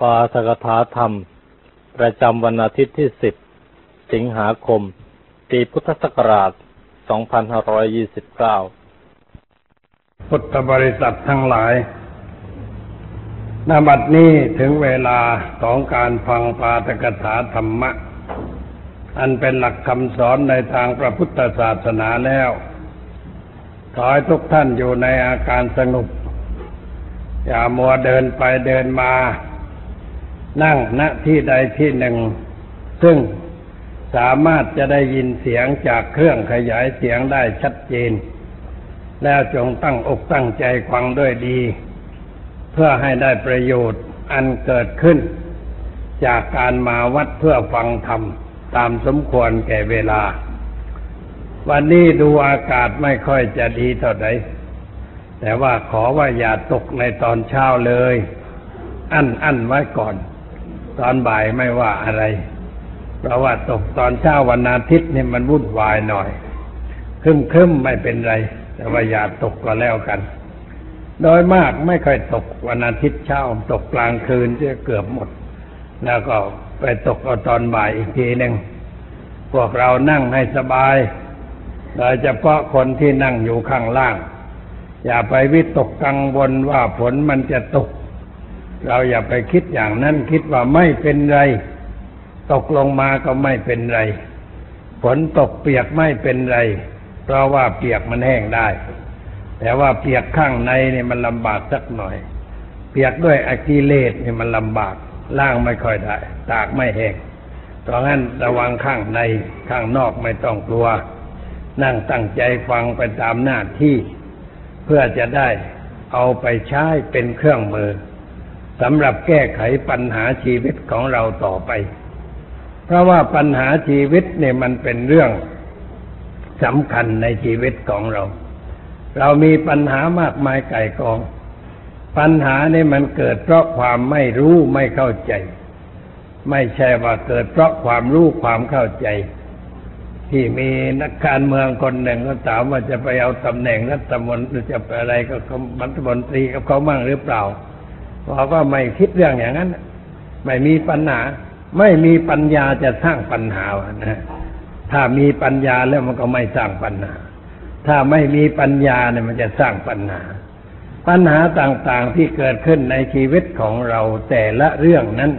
ปาสกถาธรรม ประจำวันอาทิตย์ที่ 10 สิงหาคม ปีพุทธศักราช 2529 พุทธบริษัททั้งหลายณบัดนี้ถึงเวลาของการฟังปาตกถาธรรมะ อันเป็นหลักคำสอนในทางพระพุทธศาสนาแล้ว ขอให้ทุกท่านอยู่ในอาการสงบอย่ามัวเดินไปเดินมา นั่งณที่ใดที่หนึ่ง ซึ่งสามารถจะได้ยินเสียงจากเครื่องขยายเสียงได้ชัดเจน แล้วจงตั้งอกตั้งใจฟังด้วยดี เพื่อให้ได้ประโยชน์อันเกิดขึ้น จากการมาวัดเพื่อฟังธรรมตามสมควรแก่เวลา วันนี้ดูอากาศไม่ค่อยจะดีเท่าไหร่แต่ว่าขอว่าอย่าตกในตอนเช้าเลย อั้นอั้นไว้ก่อน ตอนบ่ายไม่ว่าอะไร เพราะว่าตกตอนเช้าวันอาทิตย์เนี่ยมันวุ่นวายหน่อยครึ้มครึ้มไม่เป็นไร แต่ว่าอย่าตกก็แล้วกัน โดยมากไม่ค่อยตกวันอาทิตย์เช้าตกกลางคืนจะเกือบหมด แล้วก็ไปตกเอาตอนบ่ายอีกทีหนึ่งพวกเรานั่งให้สบายโดยเฉพาะคนที่นั่งอยู่ข้างล่าง อย่าไปวิตกกังวลว่าฝนมันจะตก เราอย่าไปคิดอย่างนั้นคิดว่าไม่เป็นไร ตกลงมาก็ไม่เป็นไร ฝนตกเปียกไม่เป็นไร เพราะว่าเปียกมันแห้งได้ แต่ว่าเปียกข้างในนี่มันลำบากสักหน่อย เปียกด้วยอะกิเลสนี่มันลำบากล่างไม่ค่อยได้ ตากไม่แห้งเพราะงั้นระวังข้างในข้างนอกไม่ต้องกลัว นั่งตั้งใจฟังไปตามหน้าที่ เพื่อจะได้เอาไปใช้เป็นเครื่องมือ สำหรับแก้ไขปัญหาชีวิตของเราต่อไป เพราะว่าปัญหาชีวิตเนี่ยมันเป็นเรื่องสำคัญในชีวิตของเรา เรามีปัญหามากมายไก่กอง ปัญหาเนี่ยมันเกิดเพราะความไม่รู้ไม่เข้าใจ ไม่ใช่ว่าเกิดเพราะความรู้ความเข้าใจ ที่มีนักการเมืองคนหนึ่งก็ถามว่าจะไปเอาตำแหน่งรัฐมนตรีจะไปอะไรก็รัฐมนตรีกับเขามั่งหรือเปล่า บอกว่าไม่คิดเรื่องอย่างนั้น ไม่มีปัญหา ไม่มีปัญญาจะสร้างปัญหานะถ้ามีปัญญาแล้วมันก็ไม่สร้างปัญหา ถ้าไม่มีปัญญาเนี่ยมันจะสร้างปัญหา ปัญหาต่างๆที่เกิดขึ้นในชีวิตของเราแต่ละเรื่องนั้น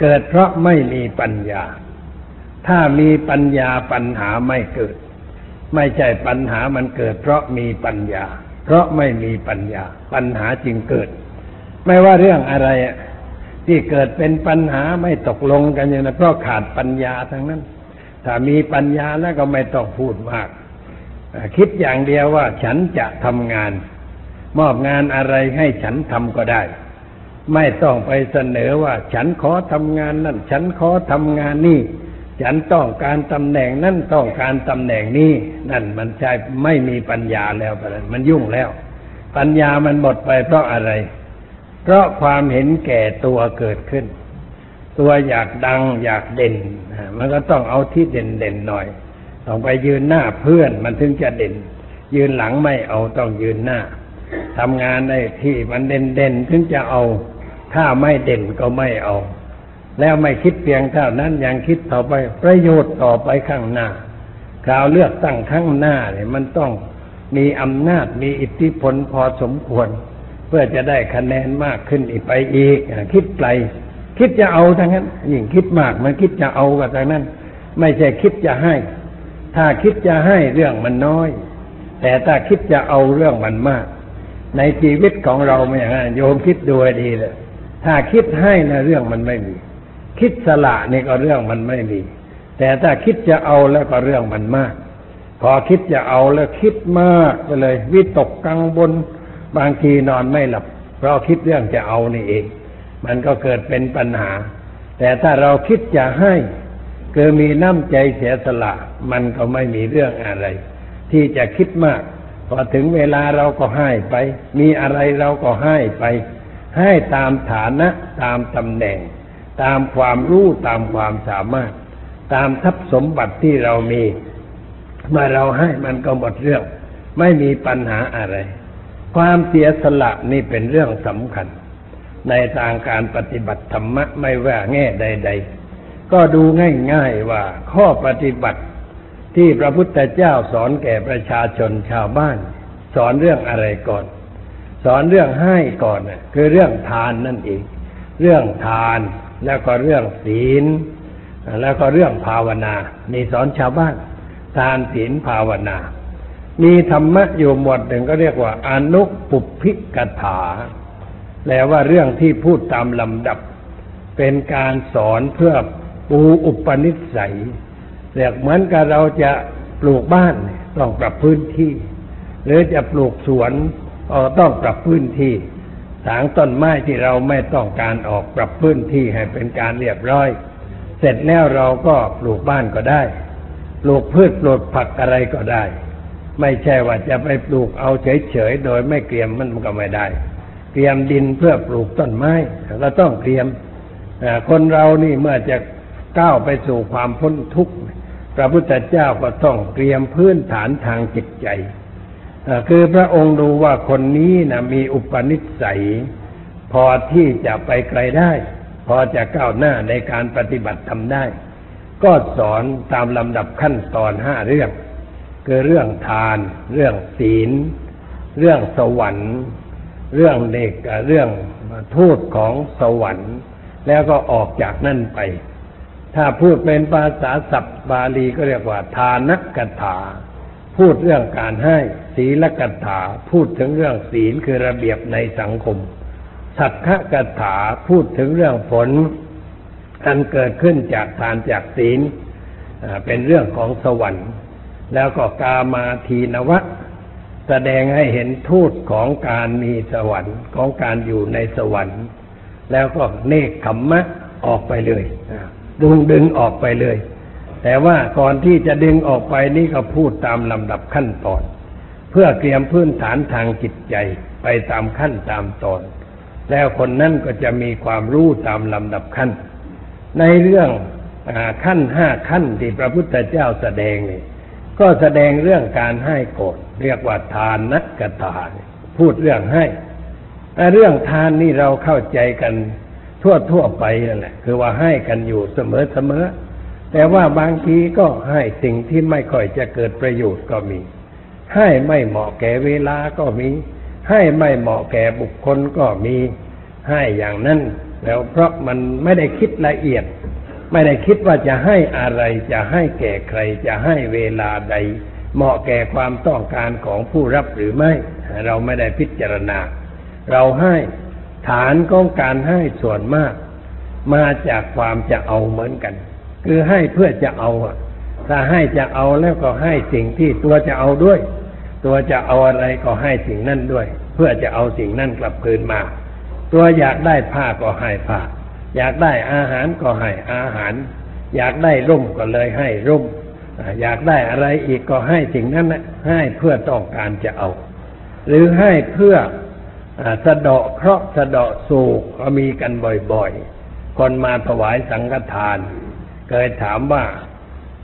เกิดเพราะไม่มีปัญญา ถ้ามีปัญญาปัญหาไม่เกิด ไม่ใช่ปัญหามันเกิด เพราะมีปัญญา เพราะไม่มีปัญญา ปัญหาจึงเกิด ไม่ว่าเรื่องอะไรที่เกิดเป็นปัญหาไม่ตกลงกันอย่างนั้นเพราะขาดปัญญาทั้งนั้น ถ้ามีปัญญาแล้วก็ไม่ต้องพูดมาก คิดอย่างเดียวว่าฉันจะทำงาน มอบงานอะไรให้ฉันทำก็ได้ ไม่ต้องไปเสนอว่า ฉันขอทำงานนั่น ฉันขอทำงานนี่ ฉันต้องการตำแหน่งนั่นต้องการตำแหน่งนี้นั่นมันใช่ไม่มีปัญญาแล้วมันยุ่งแล้ว ปัญญามันหมดไปเพราะอะไร เพราะความเห็นแก่ตัวเกิดขึ้น ตัวอยากดังอยากเด่นมันก็ต้องเอาที่เด่นเด่นหน่อย ต้องไปยืนหน้าเพื่อนมันถึงจะเด่น ยืนหลังไม่เอาต้องยืนหน้าทำงานในที่มันเด่นเด่นถึงจะเอา ถ้าไม่เด่นก็ไม่เอา แล้วไม่คิดเพียงเท่านั้นยังคิดต่อไปประโยชน์ต่อไปข้างหน้าคราวเลือกตั้งข้างหน้าเนี่ยมันต้องมีอำนาจมีอิทธิพลพอสมควร พื่อจะได้คะแนนมากขึ้นอีกไปอีกคิดไกลคิดจะเอาทั้งนั้นยิ่งคิดมากมันคิดจะเอากับทางนั้น ไม่ใช่คิดจะให้ ถ้าคิดจะให้เรื่องมันน้อย แต่ถ้าคิดจะเอาเรื่องมันมาก ในชีวิตของเราไม่อย่างนั้นโยมคิดดูดีเลยถ้าคิดให้นะเรื่องมันไม่มี คิดสละนี่ก็เรื่องมันไม่มี แต่ถ้าคิดจะเอาแล้วก็เรื่องมันมาก พอคิดจะเอาแล้วคิดมากไปเลย วิตกกังวล บางทีนอนไม่หลับ เพราะคิดเรื่องจะเอานี่เอง มันก็เกิดเป็นปัญหา แต่ถ้าเราคิดจะให้คือมีน้ำใจเสียสละ มันก็ไม่มีเรื่องอะไร ที่จะคิดมาก พอถึงเวลาเราก็ให้ไป มีอะไรเราก็ให้ไป ให้ตามฐานะตามตำแหน่ง ตามความรู้ตามความสามารถ ตามทรัพย์สมบัติที่เรามีเมื่อเราให้มันก็หมดเรื่อง ไม่มีปัญหาอะไร ความเสียสละนี่เป็นเรื่องสำคัญ ในทางการปฏิบัติธรรมะไม่ว่าแง่ใด ๆ ก็ดูง่าย ๆว่าข้อปฏิบัติที่พระพุทธเจ้าสอนแก่ประชาชนชาวบ้าน สอนเรื่องอะไรก่อน สอนเรื่องให้ก่อนน่ะคือเรื่องทานนั่นเอง เรื่องทานแล้วก็เรื่องศีล แล้วก็เรื่องภาวนานี่สอนชาวบ้าน ทานศีลภาวนา มีธรรมะอยู่หมวดหนึ่งก็เรียกว่าอนุปุพิกถา แปลว่าเรื่องที่พูดตามลำดับ เป็นการสอนเพื่อปูอุปนิสัยเรียกเหมือนกับเราจะปลูกบ้านต้องปรับพื้นที่ หรือจะปลูกสวนก็ต้องปรับพื้นที่ถางต้นไม้ที่เราไม่ต้องการออกปรับพื้นที่ให้เป็นการเรียบร้อย เสร็จแล้วเราก็ปลูกบ้านก็ได้ ปลูกพืชปลูกผักอะไรก็ได้ ไม่ใช่ว่าจะไปปลูกเอาเฉยๆโดยไม่เตรียมมันก็ไม่ได้ เตรียมดินเพื่อปลูกต้นไม้เราต้องเตรียมคนเรานี่เมื่อจะก้าวไปสู่ความพ้นทุกข์พระพุทธเจ้าก็ต้องเตรียมพื้นฐานทางจิตใจคือพระองค์ดูว่าคนนี้นะมีอุปนิสัย พอที่จะไปไกลได้ พอจะก้าวหน้าในการปฏิบัติทำได้ ก็สอนตามลำดับขั้นตอนห้าเรื่อง คือเรื่องทาน เรื่องศีล เรื่องสวรรค์ เรื่องเด็กเรื่องทูตของสวรรค์ แล้วก็ออกจากนั่นไป ถ้าพูดเป็นภาษาศัพท์บาลีก็เรียกว่า ทานกกถา พูดเรื่องการให้ศีลกถา พูดถึงเรื่องศีลคือระเบียบในสังคม สัทธกถาพูดถึงเรื่องผลอันเกิดขึ้นจากทานจากศีลเป็นเรื่องของสวรรค์ แล้วก็กามาทีนวะ แสดงให้เห็นทูตของการมีสวรรค์ของการอยู่ในสวรรค์ แล้วก็เนคขมมะออกไปเลยดึงดึงออกไปเลย แต่ว่าก่อนที่จะดึงออกไปนี่ก็พูดตามลำดับขั้นตอน เพื่อเตรียมพื้นฐานทางจิตใจไปตามขั้นตามตอน แล้วคนนั้นก็จะมีความรู้ตามลำดับขั้น ในเรื่องอขั้นห้าขั้นที่พระพุทธเจ้าแสดงนี่ ก็แสดงเรื่องการให้โกรธเรียกว่าทานนักกถาพูดเรื่องให้แต่เรื่องทานนี่เราเข้าใจกันทั่วทั่วไปนั่นแหละ คือว่าให้กันอยู่เสมอเสมอแต่ว่าบางทีก็ให้สิ่งที่ไม่ค่อยจะเกิดประโยชน์ก็มี ให้ไม่เหมาะแก่เวลาก็มี ให้ไม่เหมาะแก่บุคคลก็มี ให้อย่างนั้น แล้วเพราะมันไม่ได้คิดละเอียด ไม่ได้คิดว่าจะให้อะไร จะให้แก่ใคร จะให้เวลาใด เหมาะแก่ความต้องการของผู้รับหรือไม่ เราไม่ได้พิจารณา เราให้ฐานของการให้ส่วนมาก มาจากความจะเอาเหมือนกัน คือให้เพื่อจะเอาถ้าให้จะเอาแล้วก็ให้สิ่งที่ตัวจะเอาด้วย ตัวจะเอาอะไรก็ให้สิ่งนั้นด้วย เพื่อจะเอาสิ่งนั้นกลับคืนมา ตัวอยากได้ผ้าก็ให้ผ้า อยากได้อาหารก็ให้อาหาร อยากได้ร่มก็เลยให้ร่ม อยากได้อะไรอีกก็ให้สิ่งนั้นนะให้เพื่อต้องการจะเอา หรือให้เพื่ออสะเดาะเคราะห์สะเดาะโศกก็มีกันบ่อยๆ คนมาถวายสังฆทาน เคยถามว่า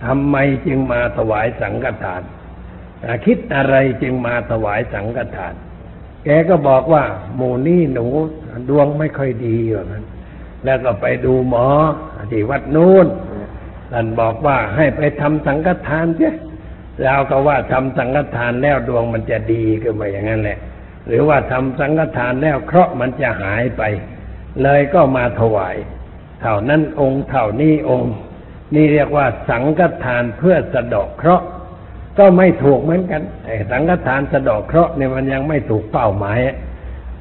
ทำไมจึงมาถวายสังฆทานาคิดอะไรจึงมาถวายสังฆทาน แกก็บอกว่า หมู่นี่หนูดวงไม่ค่อยดีอย่างนั้น แล้วก็ไปดูหมอที่วัดนู้นท่านบอกว่าให้ไปทำสังฆทานเสียเราก็ว่าทำสังฆทานแล้วดวงมันจะดีก็มาอย่างนั้นแหละ หรือว่าทำสังฆทานแล้วเคราะห์มันจะหายไป เลยก็มาถวายเท่านั้นองค์เท่านี้องค์ นี่เรียกว่าสังฆทานเพื่อสะดาะเคราะห์ก็ไม่ถูกเหมือนกันไอ้สังฆทานสะดาะเคราะห์เนี่ยมันยังไม่ถูกเป้าหมายอ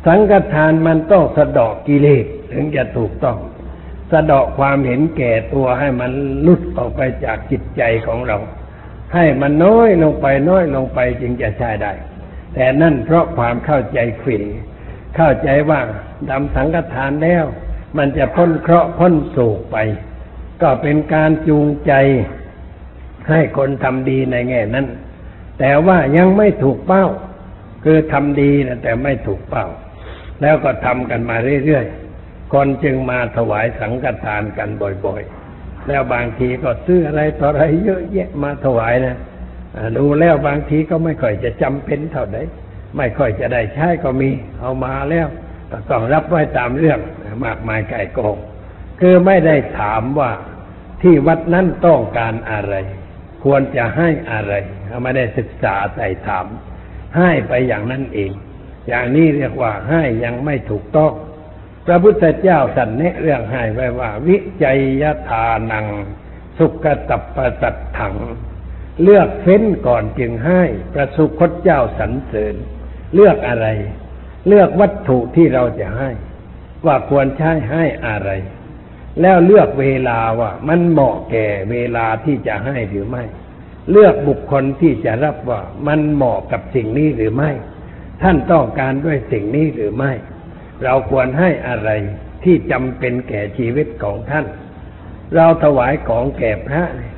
สังฆทานมันต้องสะเดาะกิเลสถึงจะถูกต้อง สะเดาะความเห็นแก่ตัวให้มันลุดออกไปจากจิตใจของเรา ให้มันน้อยลงไปน้อยลงไปจึงจะใช้ได้ แต่นั่นเพราะความเข้าใจฝีเข้าใจว่าทำสังฆทานแล้ว มันจะพ้นเคราะห์พ้นโศกไป ก็เป็นการจูงใจ ให้คนทำดีในแง่นั้น แต่ว่ายังไม่ถูกเป้า คือทำดีนะแต่ไม่ถูกเป้า แล้วก็ทำกันมาเรื่อยๆ คนจึงมาถวายสังฆทานกันบ่อยๆ แล้วบางทีก็ซื้ออะไรต่ออะไรเยอะแยะมาถวายนะดูแล้วบางทีก็ไม่ค่อยจะจำเป็นเท่าไหร่ไม่ค่อยจะได้ใช้ก็มี เอามาแล้วก็ต้องรับไว้ตามเรื่องมากมายไก่กองคือไม่ได้ถามว่าที่วัดนั้นต้องการอะไร ควรจะให้อะไรไม่ได้ศึกษาใส่ถาม ให้ไปอย่างนั้นเอง อย่างนี้เรียกว่าให้ยังไม่ถูกต้อง พระพุทธเจ้าสันนะเรื่องให้ไว้ว่า วิจัยยทานัง สุกตับประสัตถัง เลือกเฟ้นก่อนจึงให้พระสุคตเจ้าสรรเสริญ เลือกอะไร เลือกวัตถุที่เราจะให้ ว่าควรใช้ให้อะไร แล้วเลือกเวลาว่ามันเหมาะแก่เวลาที่จะให้หรือไม่ เลือกบุคคลที่จะรับว่ามันเหมาะกับสิ่งนี้หรือไม่ ท่านต้องการด้วยสิ่งนี้หรือไม่ เราควรให้อะไรที่จำเป็นแก่ชีวิตของท่าน เราถวายของแก่พระเนี่ย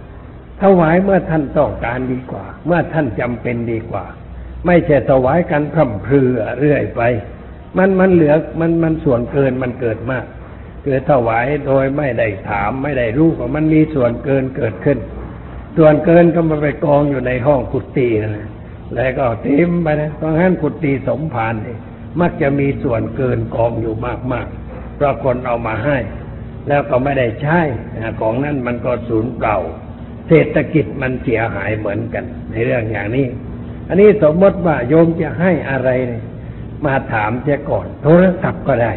ถวายเมื่อท่านต้องการดีกว่า เมื่อท่านจำเป็นดีกว่า ไม่ใช่ถวายกันพร่ำเพรื่อเรื่อยไป มันมันเหลือมันมันส่วนเกินมันเกิดมากคือถวายโดยไม่ได้ถามไม่ได้รู้ว่ามันมีส่วนเกินเกิดขึ้น ส่วนเกินก็มาไปกองอยู่ในห้องกุฏินั่นแหละ แล้วก็เต็มไปนะเพราะงั้นกุฏิสมภารนี่มักจะมีส่วนเกินกองอยู่มากๆ เพราะคนเอามาให้ แล้วก็ไม่ได้ใช้ของนั้นมันก็สูญเปล่า เศรษฐกิจมันเสียหายเหมือนกัน ในเรื่องอย่างนี้ อันนี้สมมติว่าโยมจะให้อะไรเนี่ยมาถามเสียก่อน โทรศัพท์ก็ได้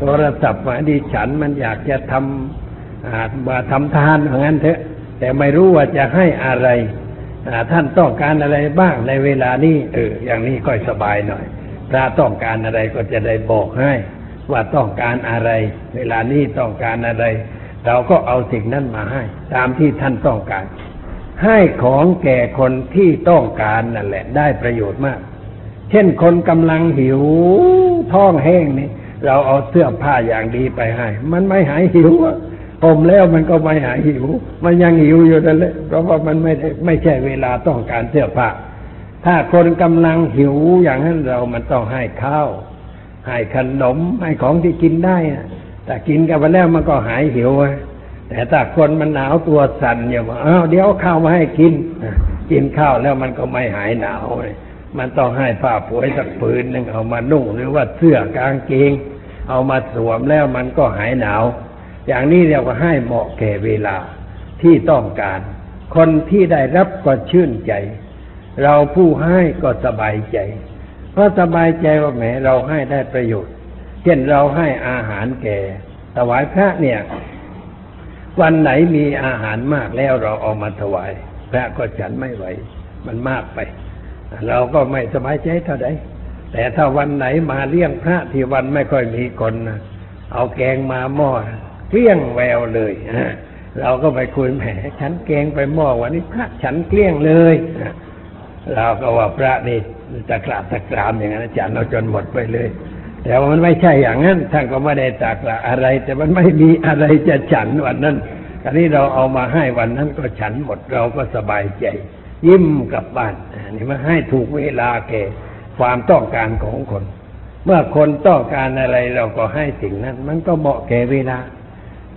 โทรศัพท์มาดิฉันมันอยากจะทำมาทำทานอย่างนั้นเถอะ แต่ไม่รู้ว่าจะให้อะไร ท่านต้องการอะไรบ้างในเวลานี้เออ อย่างนี้ก็สบายหน่อย พระต้องการอะไรก็จะได้บอกให้ ว่าต้องการอะไร เวลานี้ต้องการอะไร เราก็เอาสิ่งนั้นมาให้ ตามที่ท่านต้องการ ให้ของแก่คนที่ต้องการนั่นแหละ ได้ประโยชน์มาก เช่นคนกำลังหิวท้องแห้งนี่เราเอาเสื้อผ้าอย่างดีไปให้ มันไม่หายหิวอะ ผมแล้วมันก็ไม่หายหิว มันยังหิวอยู่นั่นแหละเพราะว่ามันไม่ได้ไม่ใช่เวลาต้องการเสื้อผ้าถ้าคนกำลังหิวอย่างนั้นเรามันต้องให้ข้าวให้ขนมให้ของที่กินได้นะแต่กินกันไปแล้วมันก็หายหิวแต่ถ้าคนมันหนาวตัวสั่นอย่างว่าอ้าวเดี๋ยวข้าวมาให้กิน กินข้าวแล้วมันก็ไม่หายหนาวเลยมันต้องให้ผ้าป่วยสักผืนหนึ่งเอามานุ่งหรือว่าเสื้อกางเกง เอามาสวมแล้วมันก็หายหนาว อย่างนี้เรียกว่าให้เหมาะแก่เวลาที่ต้องการ คนที่ได้รับก็ชื่นใจ เราผู้ให้ก็สบายใจ เพราะสบายใจว่าแหมเราให้ได้ประโยชน์ เช่นเราให้อาหารแก่ถวายพระเนี่ย วันไหนมีอาหารมากแล้วเราเอามาถวาย พระก็ฉันไม่ไหว มันมากไป เราก็ไม่สบายใจเท่าใดแต่ถ้าวันไหนมาเลี้ยงพระที่วันไม่ค่อยมีคนนะเอาแกงมาหม้อ เกลี้ยงแววเลยเราก็ไปคุยแหมฉันแกงไปหม้อวันนี้พระฉันเกลี้ยงเลยเราก็ว่าพระนี่ตะกราบตะกรามอย่างนั้นฉันเอาจนหมดไปเลย แต่ว่ามันไม่ใช่อย่างนั้นท่านก็ไม่ได้ตากละอะไร แต่มันไม่มีอะไรจะฉันวันนั้นอันนี้เราเอามาให้วันนั้นก็ฉันหมดเราก็สบายใจ ยิ้มกลับบ้านนนี่มาให้ถูกเวลาแก่ความต้องการของคน เมื่อคนต้องการอะไรเราก็ให้สิ่งนั้น มันก็เหมาะแก่เวลา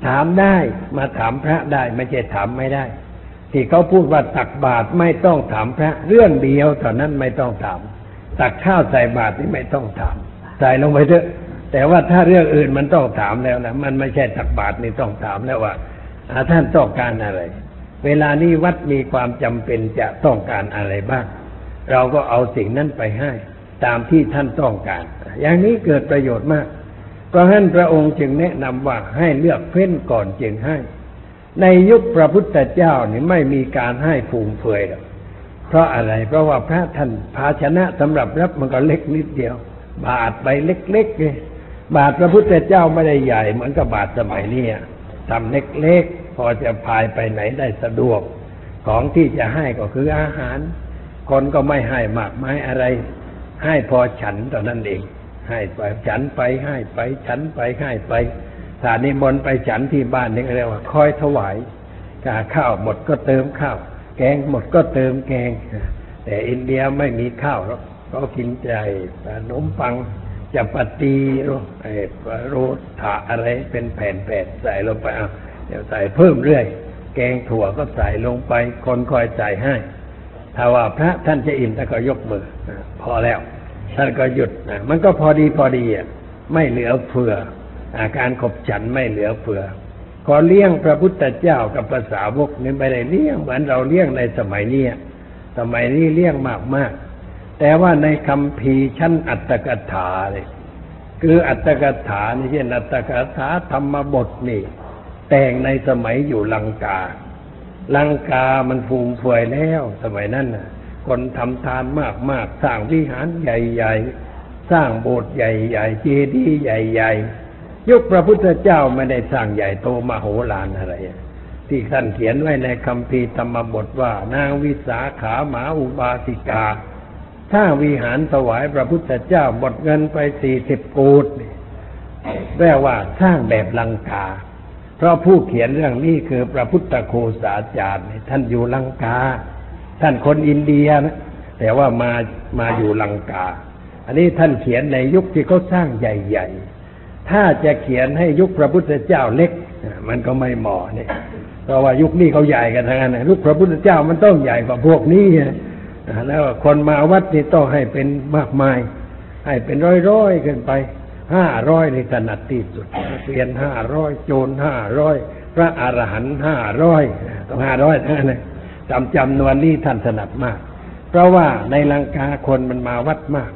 ถามได้มาถามพระได้ไม่ใช่ถามไม่ได้ ที่เขาพูดว่าตักบาตรไม่ต้องถามพระ เรื่องเดียวเท่านั้นไม่ต้องถาม ตักข้าวใส่บาตรนี่ไม่ต้องถามใส่ลงไปเถอะแต่ว่าถ้าเรื่องอื่นมันต้องถามแล้วนะมันไม่ใช่ตักบาตรนี่ต้องถามแล้วว่าท่านต้องการอะไร เวลานี้วัดมีความจำเป็นจะต้องการอะไรบ้าง เราก็เอาสิ่งนั้นไปให้ ตามที่ท่านต้องการ อย่างนี้เกิดประโยชน์มาก ราะฉะนั้นพระองค์จึงแนะนำว่าให้เลือกเฟ้นก่อนจึงให้ ในยุคพระพุทธเจ้านี่ไม่มีการให้ฟูมเฟือยหรอกเพราะอะไรเพราะว่าพระท่านภาชนะสำหรับรับมันก็เล็กนิดเดียว บาทใบเล็กๆเลยบาทพระพุทธเจ้าไม่ได้ใหญ่เหมือนกับบาทสมัยนี้ทำเล็กๆพอจะพายไปไหนได้สะดวก ของที่จะให้ก็คืออาหาร คนก็ไม่ให้มากไมายอะไร ให้พอฉันเท่านั้นเอง ให้ไปฉันไปให้ไป ฉันไปให้ไปถ้านิมนต์ไปฉันที่บ้านนี่เรียกว่าคอยถวายกาข้าวหมดก็เติมข้าว แกงหมดก็เติมแกง แต่อินเดียไม่มีข้าวหรอกก็กินใจขนมปังจัปตีรไอ้โรถาอะไรเป็นแผ่นๆใส่ลงไปเอาเดี๋ยวใส่เพิ่มเรื่อย แกงถั่วก็ใส่ลงไป คนคอยใส่ให้ ถ้าว่าพระท่านจะอิ่มท่านก็ยกมือพอแล้ว ท่านก็หยุดนะมันก็พอดีพอดีอะไม่เหลือเฟืออาการขบฉันไม่เหลือเฟือขอเลี้ยงพระพุทธเจ้ากับภาษาวกนี่ไม่ได้เลี้ยงเหมือนเราเลี้ยงในสมัยนี้สมัยนี้เลี้ยงมากมากแต่ว่าในคำพีชั้นอัตตกถาเลยคืออัตตกถานี่เช่นอัตตกถาธรรมบทนี่ แต่งในสมัยอยู่ลังกา ลังกามันฟูมเฟือยแล้วสมัยนั้นน่ะ คนทำทานมากๆ สร้างวิหารใหญ่ ๆ สร้างโบสถ์ใหญ่ ๆ เจดีย์ใหญ่ ๆ ยุคพระพุทธเจ้าไม่ได้สร้างใหญ่โตมโหฬารอะไร ที่ท่านเขียนไว้ในคำพีธรรมบทว่านางวิสาขาหมาอุบาสิกา ถ้าวิหารถวายพระพุทธเจ้าหมดเงินไปสี่สิบกูดแปลว่าสร้างแบบลังกา เพราะผู้เขียนเรื่องนี้คือพระพุทธโคสาจารย์ท่านอยู่ลังกา ท่านคนอินเดียนะแต่ว่ามามาอยู่ลังกา อันนี้ท่านเขียนในยุคที่เขาสร้างใหญ่ๆ ถ้าจะเขียนให้ยุคพระพุทธเจ้าเล็ก มันก็ไม่เหมาะเนี่ยเพราะว่ายุคนี้เขาใหญ่กันทั้งนั้นยุคพระพุทธเจ้ามันต้องใหญ่กว่าพวกนี้นะแล้วคนมาวัดนี่ต้องให้เป็นมากมาย ให้เป็นร้อยๆขึ้นไปห้าร้อยในถนัดที่สุดเปลี่ยนห้าร้อยโจรห้าร้อยพระอรหันต์ห้าร้อยต้องห้าร้อยทั้งนั้นนะ จำจำนวนนี้ท่านถนัดมาก เพราะว่าในลังกาคนมันมาวัดมาก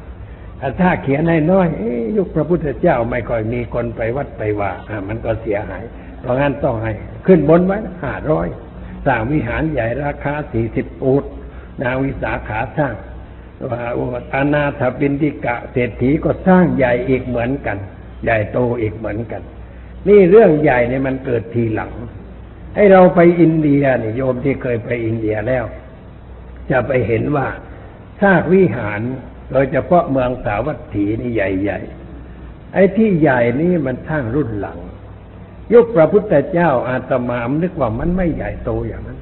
ถ้าเขียนให้น้อยเอ๊ะยุคพระพุทธเจ้าไม่ค่อยมีคนไปวัดไปว่ามันก็เสียหาย เพราะงั้นต้องให้ขึ้นบนไว้ห้าร้อยสร้างวิหารใหญ่ราคาสี่สิบอูดนาวิสาขาสร้างว่าอานาถบินดิกะเศรษฐีก็สร้างใหญ่อีกเหมือนกัน ใหญ่โตอีกเหมือนกัน นี่เรื่องใหญ่เนี่ยมันเกิดทีหลัง ให้เราไปอินเดียนี่โยมที่เคยไปอินเดียแล้ว จะไปเห็นว่าซากวิหารโดยเฉพาะเมืองสาวัตถีนี่ใหญ่ๆ ไอ้ที่ใหญ่นี่มันสร้างรุ่นหลัง ยุคพระพุทธเจ้าอาตมามนึกว่ามันไม่ใหญ่โตอย่างนั้น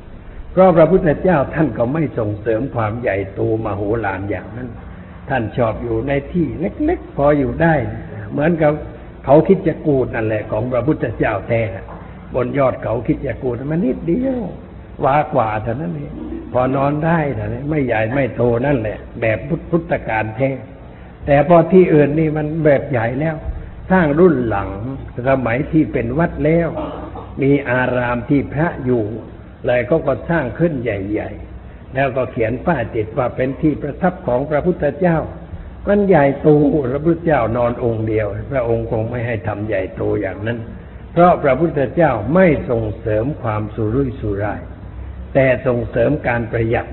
เพราะพระพุทธเจ้าท่านก็ไม่ส่งเสริมความใหญ่โตมโหฬารอย่างนั้น ท่านชอบอยู่ในที่เล็กๆ พออยู่ได้ เหมือนกับเขาคิดจะกูดนั่นแหละของพระพุทธเจ้าแท้ บนยอดเขาคิดจะกูดมันนิดเดียววากว่าเท่านั้นเองพอนอนได้เท่านั้นไม่ใหญ่ไม่โตนั่นแหละ แบบพุทธการแท้แต่พอที่อื่นนี่มันแบบใหญ่แล้ว สร้างรุ่นหลังสมัยที่เป็นวัดแล้ว มีอารามที่พระอยู่เลยก็ก็สร้างขึ้นใหญ่ ๆ แล้วก็เขียนป้ายติดว่าเป็นที่ประทับของพระพุทธเจ้ามันใหญ่โตพระพุทธเจ้านอนองค์เดียว พระองค์คงไม่ให้ทำใหญ่โตอย่างนั้น เพราะพระพุทธเจ้าไม่ส่งเสริมความสุรุ่ยสุร่าย แต่ส่งเสริมการประหยัด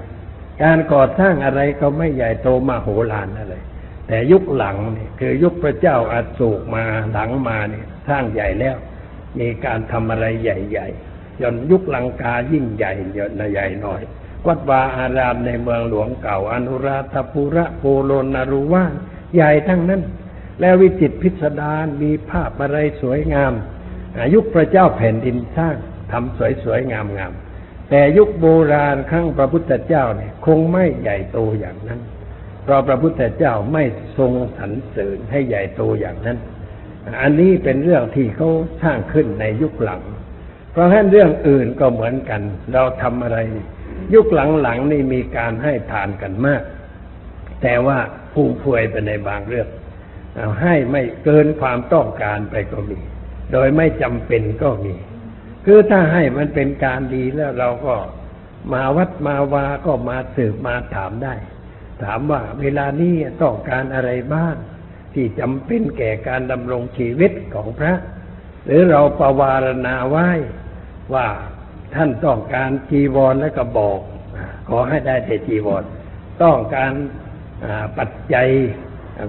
การก่อสร้างอะไรก็ไม่ใหญ่โตมาโหฬารอะไร แต่ยุคหลังนี่คือยุคพระเจ้าอาโศกมาหลังมาเนี่ยสร้างใหญ่แล้ว มีการทำอะไรใหญ่ๆจนยุคลังกายิ่งใหญ่ยอะใหญ่หน่อย วัดวาอารามในเมืองหลวงเก่า อนุราธปุระโปโลนารุวานใหญ่ทั้งนั้น แล้ววิจิตพิสดารมีภาพอะไรสวยงาม ยุคพระเจ้าแผ่นดินสร้างทำสวยๆงามๆแต่ยุคโบราณครั้งพระพุทธเจ้าเนี่ย คงไม่ใหญ่โตอย่างนั้น เพราะพระพุทธเจ้าไม่ทรงสรรเสริญให้ใหญ่โตอย่างนั้น อันนี้เป็นเรื่องที่เขาสร้างขึ้นในยุคหลัง เพราะฉะนั้นเรื่องอื่นก็เหมือนกัน เราทำอะไร ยุคหลังๆนี่มีการให้ทานกันมาก แต่ว่าผู้ป่วยไปในบางเรื่องให้ไม่เกินความต้องการไปก็มี โดยไม่จำเป็นก็มี คือถ้าให้มันเป็นการดีแล้วเราก็มาวัดมาวาก็มาสืบมาถามได้ ถามว่าเวลานี้ต้องการอะไรบ้าง ที่จำเป็นแก่การดำรงชีวิตของพระ หรือเราประวารณาไว้ว่าท่านต้องการจีวรแล้วก็บอก ขอให้ได้แต่จีวร ต้องการปัจจัย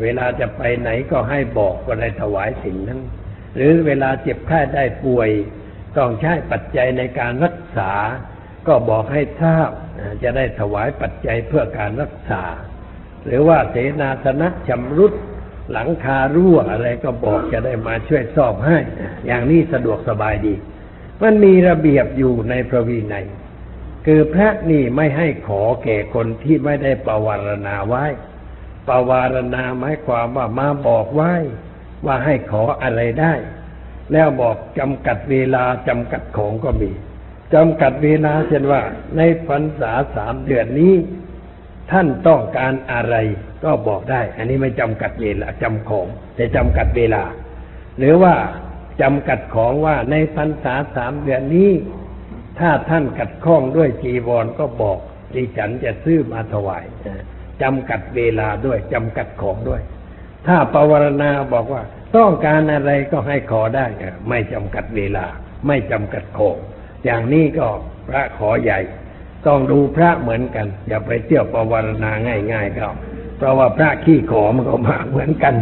เวลาจะไปไหนก็ให้บอกก็ได้ถวายสิ่งนั้น หรือเวลาเจ็บไข้ได้ป่วย ต้องใช้ปัจจัยในการรักษา ก็บอกให้ทราบจะได้ถวายปัจจัยเพื่อการรักษา หรือว่าเสนาสนะชำรุดหลังคารั่วอะไรก็บอกจะได้มาช่วยซ่อมให้ อย่างนี้สะดวกสบายดี มันมีระเบียบอยู่ในพระวินัยคือพระนี่ไม่ให้ขอแก่คนที่ไม่ได้ประวารณาไว้ประวารณาหมายความว่ามาบอกไว้ ว่าให้ขออะไรได้ แล้วบอกจำกัดเวลาจำกัดของก็มีจำกัดเวลาเช่นว่า ในพรรษาสามเดือนนี้ ท่านต้องการอะไรก็บอกได้ อันนี้ไม่จำกัดเวลาจำของ แต่จำกัดเวลา หรือว่าจำกัดของว่าในพรรษาสามเดือนนี้ ถ้าท่านกัดข้องด้วยจีวรก็บอกดิฉันจะซื้อมาถวายจำกัดเวลาด้วยจำกัดของด้วย ถ้าปวารณาบอกว่า ต้องการอะไรก็ให้ขอได้ไม่จำกัดเวลา ไม่จำกัดของอย่างนี้ก็พระขอใหญ่ ต้องดูพระเหมือนกัน อย่าไปเที่ยวปวารณาง่ายๆครับ เพราะว่าพระขี้ขอมันก็มาเหมือนกัน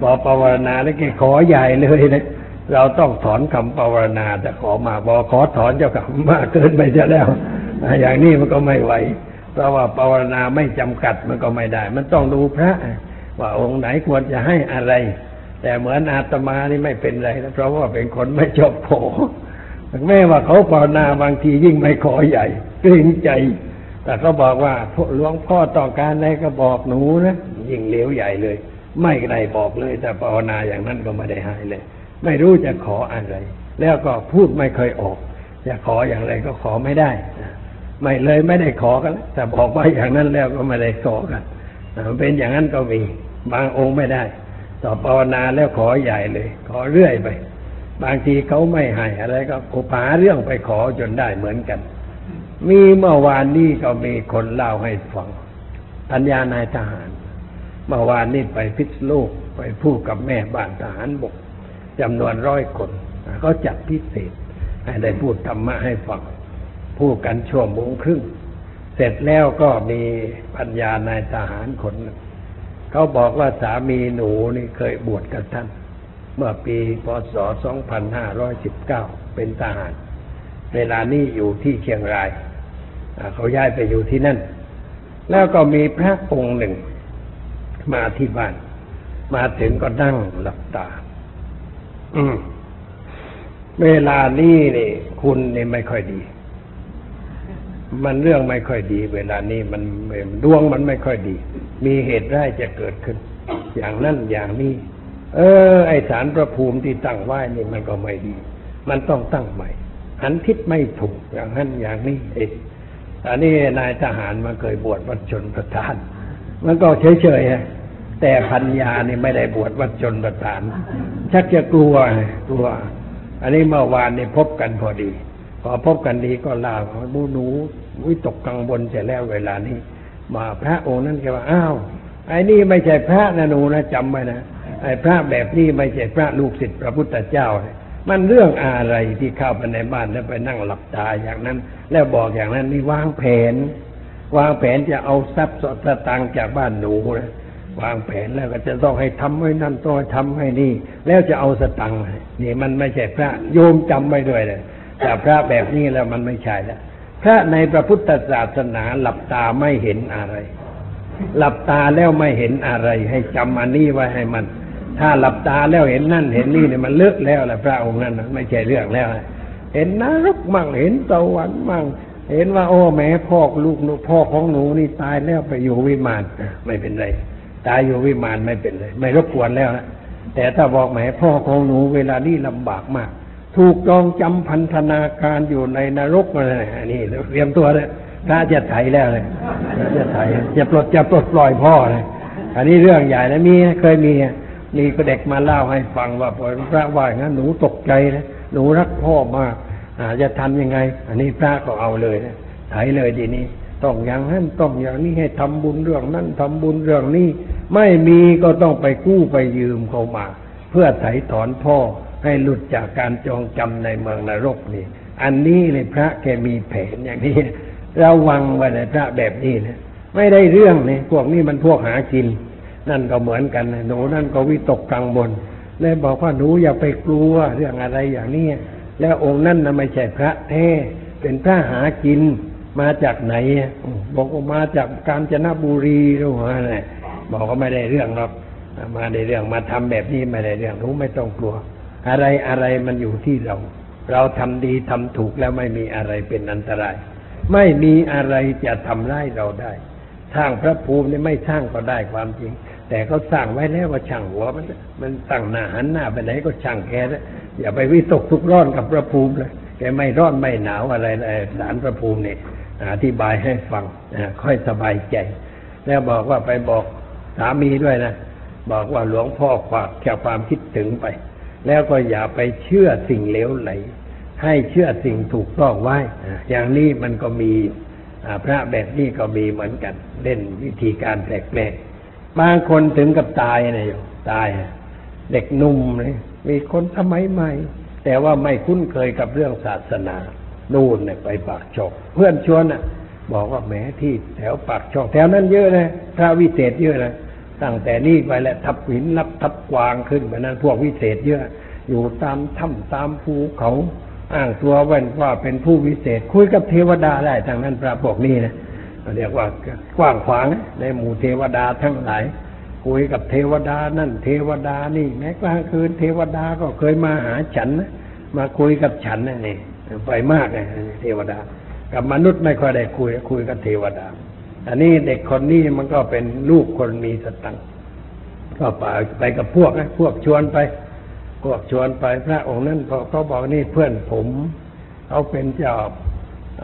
พอปวารณาแล้วแกขอใหญ่เลยนะเราต้องถอนคำปวารณาแต่ขอมาบอขอถอนเจ้าค่ะมากเกินไปจะแล้ว อย่างนี้มันก็ไม่ไหว เพราะว่าปวารณาไม่จำกัดมันก็ไม่ได้ มันต้องดูพระ ว่าองค์ไหนควรจะให้อะไร แต่เหมือนอาตมานี่ไม่เป็นไรนะเพราะว่าเป็นคนไม่ชอบขอแม้ว่าเขาภาวนาบางทียิ่งไม่ขอใหญ่เกรงใจ แต่ก็บอกว่าหลวงพ่อต้องการอะไรก็บอกหนูนะยิ่งเลวใหญ่เลย ไม่ได้บอกเลย แต่ภาวนาอย่างนั้นก็ไม่ได้ให้เลย ไม่รู้จะขออะไร แล้วก็พูดไม่เคยออกจะขออย่างไรก็ขอไม่ได้ไม่เลยไม่ได้ขอกันแต่บอกว่าอย่างนั้นแล้วก็ไม่ได้ขอกันเป็นอย่างนั้นก็มี บางองค์ไม่ได้ ต่อภาวนาแล้วขอใหญ่เลย ขอเรื่อยไป บางทีเขาไม่ให้อะไรก็กุผาเรื่องไปขอจนได้เหมือนกัน มีเมื่อวานนี้ก็มีคนเล่าให้ฟังปัญญานายทหาร เมื่อวานนี้ไปพิษโลกไปพูดกับแม่บ้านทหารบกจำนวนร้อยคนเขาจัดพิเศษ ให้ได้พูดธรรมะให้ฟังพูดกันชั่วโมงครึ่ง เสร็จแล้วก็มีปัญญานายทหารคนหนึ่ง เขาบอกว่าสามีหนูนี่เคยบวชกับท่าน เมื่อปีพศ 2519 เป็นทหาร เวลานี้อยู่ที่เชียงราย เขาย้ายไปอยู่ที่นั่น แล้วก็มีพระองค์หนึ่ง มาที่บ้าน มาถึงก็นั่งหลับตา อืม เวลานี้นี่ คุณนี่ไม่ค่อยดี มันเรื่องไม่ค่อยดี เวลานี้มันดวงมันไม่ค่อยดี มีเหตุร้ายจะเกิดขึ้น อย่างนั้นอย่างนี้ เออ ไอสารประภูมิที่ตั้งไว้นี่มันก็ไม่ดี มันต้องตั้งใหม่ หันทิศไม่ถูกอย่างนั้นอย่างนี้เองอันนี้นายทหารมาเคยบวชวัดชนประธาน มันก็เฉยๆแต่พัญญานี่ไม่ได้บวชวัดชนประธาน ชักจะกลัวกลัว อันนี้เมื่อวานนี่พบกันพอดี พอพบกันดีก็ลาบูหนู วิตกกังวลเสร็จแล้วเวลานี้ มาพระองค์นั้นแกว่าอ้าวไอ้นี่ไม่ใช่พระนะหนูนะจำไว้นะไอ้พระแบบนี้ไม่ใช่พระลูกศิษย์พระพุทธเจ้า มันเรื่องอะไรที่เข้าไปในบ้านแล้วไปนั่งหลับตาอย่างนั้น แล้วบอกอย่างนั้นนี่วางแผน วางแผนจะเอาทรัพย์สตางจากบ้านหนูนะวางแผนแล้วก็จะต้องให้ทำให้นั่นต้องทำให้นี่ แล้วจะเอาสตังค์นี่มันไม่ใช่พระโยมจำไว้ด้วยเลยแต่พระแบบนี้แล้วมันไม่ใช่แล้ว พระในพระพุทธศาสนาหลับตาไม่เห็นอะไร หลับตาแล้วไม่เห็นอะไร ให้จำอันนี้ไว้ให้มัน ถ้าหลับตาแล้วเห็นนั่นเห็นนี่เนี่ยมันเลิกแล้วแหละพระองค์นั้นไม่ใช่เรื่องแล้ว เห็นนรกมั่งเห็นตะวันมั่งเห็นว่า โอ้แม่พ่อลูกหนูพ่อของหนูนี่ตายแล้วไปอยู่วิมานไม่เป็นไร ตายอยู่วิมานไม่เป็นไร ไม่รบกวนแล้วนะแต่ถ้าบอกแม่พ่อของหนูเวลานี้ลำบากมาก ถูกจองจำพันธนาการอยู่ในนรกอะไรนี่เตรียมตัวเลยพระจะไถแล้วเลยจะไถจะปลดจะปลดปล่อยพ่อเลยอันนี้เรื่องใหญ่นะมีเคยมีมีก็เด็กมาเล่าให้ฟังว่าพอพระว่ายงั้นหนูตกใจนะหนูรักพ่อมากอาจะทำยังไง อันนี้พระก็เอาเลยนะไถเลยดีนี้ต้องอย่างนั้นต้องอย่างนี้ให้ทำบุญเรื่องนั้นทำบุญเรื่องนี้ ไม่มีก็ต้องไปกู้ไปยืมเขามา เพื่อไถถอนพ่อ ให้หลุดจากการจองจำในเมืองนรกนี่ อันนี้เลยพระแกมีแผนอย่างนี้ระวังไว้เลยพระแบบนี้นะไม่ได้เรื่องนี่พวกนี้มันพวกหากิน นั่นก็เหมือนกันหนูนั่นก็วิตกกังวลเลยบอกว่าหนูอย่าไปกลัวเรื่องอะไรอย่างนี้แล้วองค์นั่นนะไม่ใช่พระแท้เป็นพระหากินมาจากไหนบอกว่ามาจากกาญจนบุรีหรือว่าอะไรบอกว่าไม่ได้เรื่องหรอกมาได้เรื่องมาทำแบบนี้ไม่ได้เรื่องหนูไม่ต้องกลัว อะไรอะไรมันอยู่ที่เรา เราทำดีทำถูกแล้วไม่มีอะไรเป็นอันตราย ไม่มีอะไรจะทำร้ายเราได้ สร้างพระภูมินี่ไม่สร้างก็ได้ความจริง แต่เขาสร้างไว้แล้วว่าช่างหัวมันมันตั้งหน้าหันหน้าไปไหนก็ช่างแกนะอย่าไปวิตกทุกร้อนกับพระภูมิเลยแกไม่ร้อนไม่หนาวอะไรเลยสารพระภูมิเนี่ยอธิบายให้ฟังค่อยสบายใจ แล้วบอกว่าไปบอกสามีด้วยนะ บอกว่าหลวงพ่อฝากแค่ความคิดถึงไป แล้วก็อย่าไปเชื่อสิ่งเลวไหล ให้เชื่อสิ่งถูกต้องไว้ อย่างนี้มันก็มีพระแบบนี้ก็มีเหมือนกัน เล่นวิธีการแปลกๆบางคนถึงกับตายนะโยตายเด็กนุ่มเลยมีคนสมัยใหม่ แต่ว่าไม่คุ้นเคยกับเรื่องศาสนานู่นเนี่ยไปปากช่องเพื่อนชวนอะ บอกว่าแหมที่แถวปากช่องแถวนั้นเยอะนะพระวิเศษเยอะนะ ตั้งแต่นี่ไปแหล้วทับหินรับทับกวางขึ้นไปนั้นพวกวิเศษเยอะ อยู่ตามถ้ำตามภูเขาอ้างตัวว่าว่าเป็นผู้วิเศษ คุยกับเทวดาได้ทางนั้นพระพวกนี้นะเรียกว่ากว้างขวางในหมู่เทวดาทั้งหลายคุยกับเทวดานั่น เทวดานี่ แม้กลางคืนเทวดาก็เคยมาหาฉันนะมาคุยกับฉันนะนี่ไปมากนะเทวดา กับมนุษย์ไม่ค่อยได้คุยคุยกับเทวดา อันนี้เด็กคนนี้มันก็เป็นลูกคนมีสตังค์ก็ไปไปกับพวกนะพวกชวนไป พวกชวนไปพระองค์นั้นเขาบอกนี่เพื่อนผมเขาเป็นเจ้า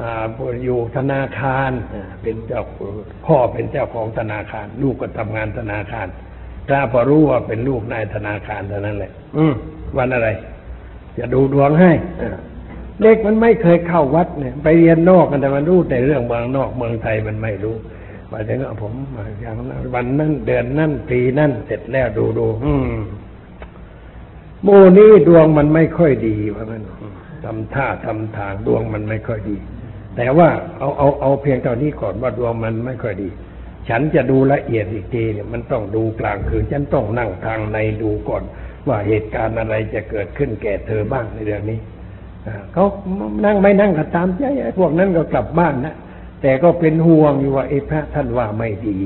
อ่าอยู่ธนาคารอ่าเป็นเจ้าพ่อเป็นเจ้าของธนาคาร ลูกก็ทำงานธนาคารพระพอรู้ว่าเป็นลูกนายธนาคารเท่านั้นแหละ อืมวันอะไร จะดูดวงให้ เด็กมันไม่เคยเข้าวัดเนี่ย ไปเรียนนอกกันแต่มันรู้แต่เรื่องเมืองนอกเมืองไทยมันไม่รู้ไปถึงเอาผมมาอย่างวันนั้นเดือนนั้นปีนั้นเสร็จแล้วดูดูอืมโมนี้ดวงมันไม่ค่อยดีว่ามันทำท่าทำทางดวงมันไม่ค่อยดี แต่ว่าเอาเอาเอาเพียงเท่านี้ก่อนว่าดวงมันไม่ค่อยดี ฉันจะดูละเอียดอีกทีเนี่ยมันต้องดูกลางคืนฉันต้องนั่งทางในดูก่อน ว่าเหตุการณ์อะไรจะเกิดขึ้นแก่เธอบ้างในเรื่องนี้ เขานั่งไม่นั่งก็ตามใจพวกนั้นก็กลับบ้านนะแต่ก็เป็นห่วงอยู่ว่าไอ้พระท่านว่าไม่ดี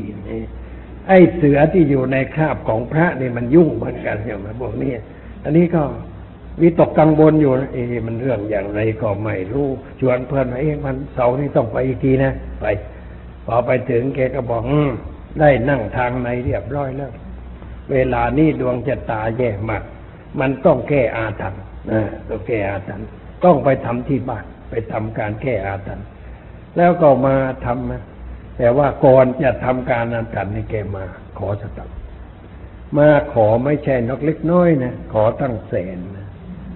ไอ้เสือที่อยู่ในคราบของพระเนี่ยมันยุ่งเหมือนกันอย่างพวกนี้อันนี้ก็วิตกกังวลอยู่เอ๊มันเรื่องอย่างไรก็ไม่รู้ชวนเพื่อนมาเองมันเสาร์นี้ต้องไปอีกทีนะไปพอไปถึงแกก็บอกอได้นั่งทางในเรียบร้อยแล้ว เวลานี้ดวงชะตาแย่มาก มันต้องแก้อาถรรพ์นะต้องแก้อาถรรพ์ ต้องไปทำที่บ้านไปทำการแก้อาถรรพ์แล้วก็มาทำนะแต่ว่าก่อนจะทำการอาถรรพ์นี่แกมา ขอสตังมาขอไม่ใช่นกเล็กน้อยนะขอตั้งแสนนะ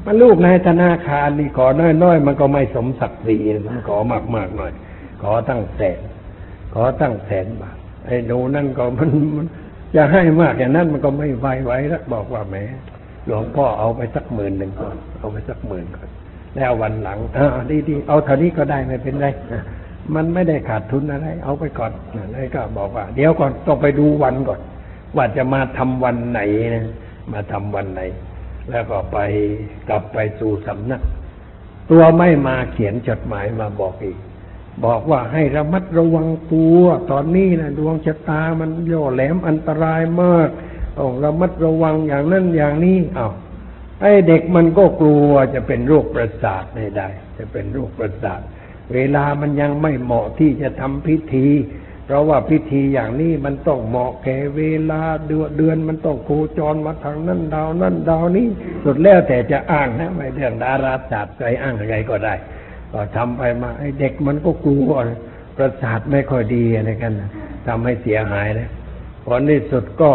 มันลูกนายธนาคารนี่ขอน้อยๆมันก็ไม่สมศักดิ์ศรีนะมันขอมากๆหน่อย ขอตั้งแสน ขอตั้งแสนบาทไอ้หนูนั่นก็มันมันจะให้มากอย่างนั้นมันก็ไม่ไหวไหวแล้วบอกว่าแหมหลวงพ่อเอาไปสักหมื่นหนึ่งก่อน เอาไปสักหมื่นก่อน แล้ววันหลังอ่าดีๆเอาเท่านี้ก็ได้ไม่เป็นไรมันไม่ได้ขาดทุนอะไร เอาไปก่อนแล้วก็บอกว่า เดี๋ยวก่อนต้องไปดูวันก่อน ว่าจะมาทำวันไหนนะมาทำวันไหน แล้วก็ไปกลับไปสู่สำนัก ตัวไม่มาเขียนจดหมายมาบอกอีก บอกว่าให้ระมัดระวังตัว ตอนนี้นะดวงชะตามันโย่แหลมอันตรายมากต้องระมัดระวังอย่างนั้นอย่างนี้อ้าว ไอ้เด็กมันก็กลัวจะเป็นโรคประสาทไม่ได้ จะเป็นโรคประสาท เวลามันยังไม่เหมาะที่จะทำพิธี เพราะว่าพิธีอย่างนี้มันต้องเหมาะแก่เวลาเดือนเดือนมันต้องโคจรมาทางนั้นดาวนั่นดาวนี้สุดแล้วแต่จะอ้างนะไม่เรื่องดาราศาสตร์ใครอ้างอะไรก็ได้ ก็ทำไปมาไอ้เด็กมันก็กลัวประสาทไม่ค่อยดีอะไรกันนะทำให้เสียหายนะผลที่สุดก็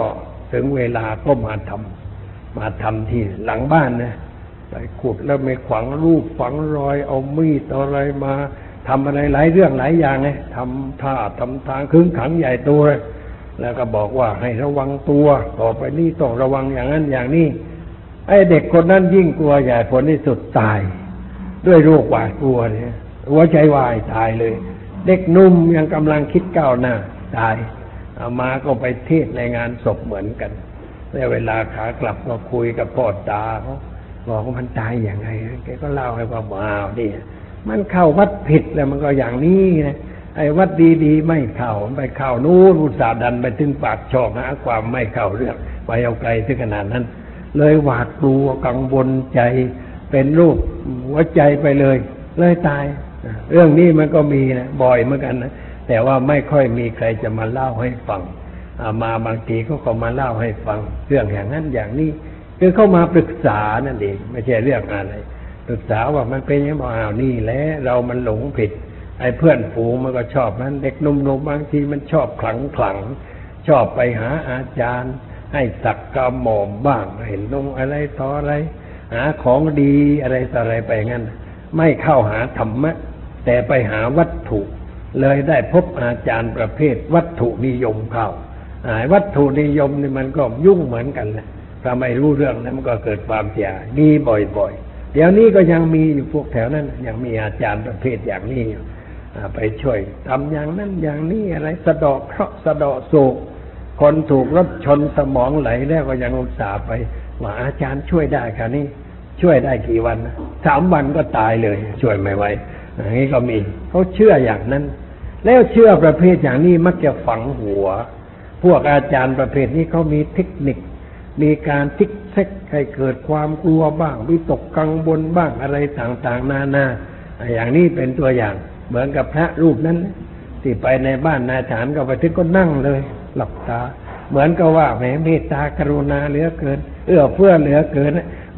ถึงเวลาก็มาทำ มาทำที่หลังบ้านนะไปขุดแล้วไม่ขวางรูปฝังรอยเอามีดอะไรมาทำอะไรหลายเรื่องหลายอย่างไงทำท่าทำทางคึ้งขังใหญ่โตเลยแล้วก็บอกว่าให้ระวังตัว ต่อไปนี้ต้องระวังอย่างนั้นอย่างนี้ไอ้เด็กคนนั้นยิ่งกลัวใหญ่ผลที่สุดตาย ด้วยโรคหวาดกลัวเนี่ยหัวใจวายตายเลย เด็กนุ่มยังกำลังคิดก้าวหน้าตายเอามาก็ไปเทศในงานศพเหมือนกัน แล้วเวลาขากลับก็คุยกับพ่อตาเขาบอกว่ามันตายอย่างไรแกก็เล่าให้ฟังว่าอ้าวนี่มันเข้าวัดผิดแล้วมันก็อย่างนี้นะไอ้วัดดีๆไม่เข้ามันไปเข้านู้นอุตส่าห์ดันไปถึงปากช่องหาความไม่เข้าเรื่องไปเอาไกลถึงขนาดนั้น เลยหวาดกลัวกังวลใจเป็นรูปหัวใจไปเลย เลยตาย เรื่องนี้มันก็มีนะบ่อยเหมือนกันนะแต่ว่าไม่ค่อยมีใครจะมาเล่าให้ฟังามาบางทีเขาก็มาเล่าให้ฟังเรื่องอย่างนั้นอย่างนี้คือเข้ามาปรึกษานั่นเองไม่ใช่เรื่องอะไรปรึกษาว่ามันเป็นอยังไงอ้าวนี่แหละเรามันหลงผิด ไอ้เพื่อนฝูงมันก็ชอบนั้น เด็กนุ่มๆบางทีมันชอบขลังขลังชอบไปหาอาจารย์ ให้สักกระหม่อมบ้างเห็นนงอะไรต่ออะไร หาของดีอะไรต่ออะไรไปงั้น ไม่เข้าหาธรรมะ แต่ไปหาวัตถุ เลยได้พบอาจารย์ประเภทวัตถุนิยมเข้า วัตถุนิยมนี่มันก็ยุ่งเหมือนกันแหละถ้าไม่รู้เรื่องนั้นมันก็เกิดความเสียหายมีบ่อยๆ เดี๋ยวนี้ก็ยังมีอยู่พวกแถวนั้น ยังมีอาจารย์ประเภทอย่างนี้อยู่ไปช่วยทำอย่างนั้นอย่างนี้อะไรสะดาะเคราะห์สะดาะโศกคนถูกรถชนสมองไหลแล้วก็ยังอุตส่าห์ไปว่าอาจารย์ช่วยได้ค่ะนี่ช่วยได้กี่วันสามวันก็ตายเลย ช่วยไม่ไหวอย่างนี้ก็มีเขาเชื่ออย่างนั้น แล้วเชื่อประเภทอย่างนี้มักจะฝังหัว พวกอาจารย์ประเภทนี้เขามีเทคนิค มีการทิกเซ็กให้เกิดความกลัวบ้าง วิตกกังวลบ้างอะไรต่างๆ นานาอย่างนี้เป็นตัวอย่าง เหมือนกับพระรูปนั้นที่ไปในบ้านนายฐานก็ไปถึงก็นั่งเลย หลับตา เหมือนกับว่าแหมเมตตากรุณาเหลือเกิน เอื้อเฟื้อเหลือเกิน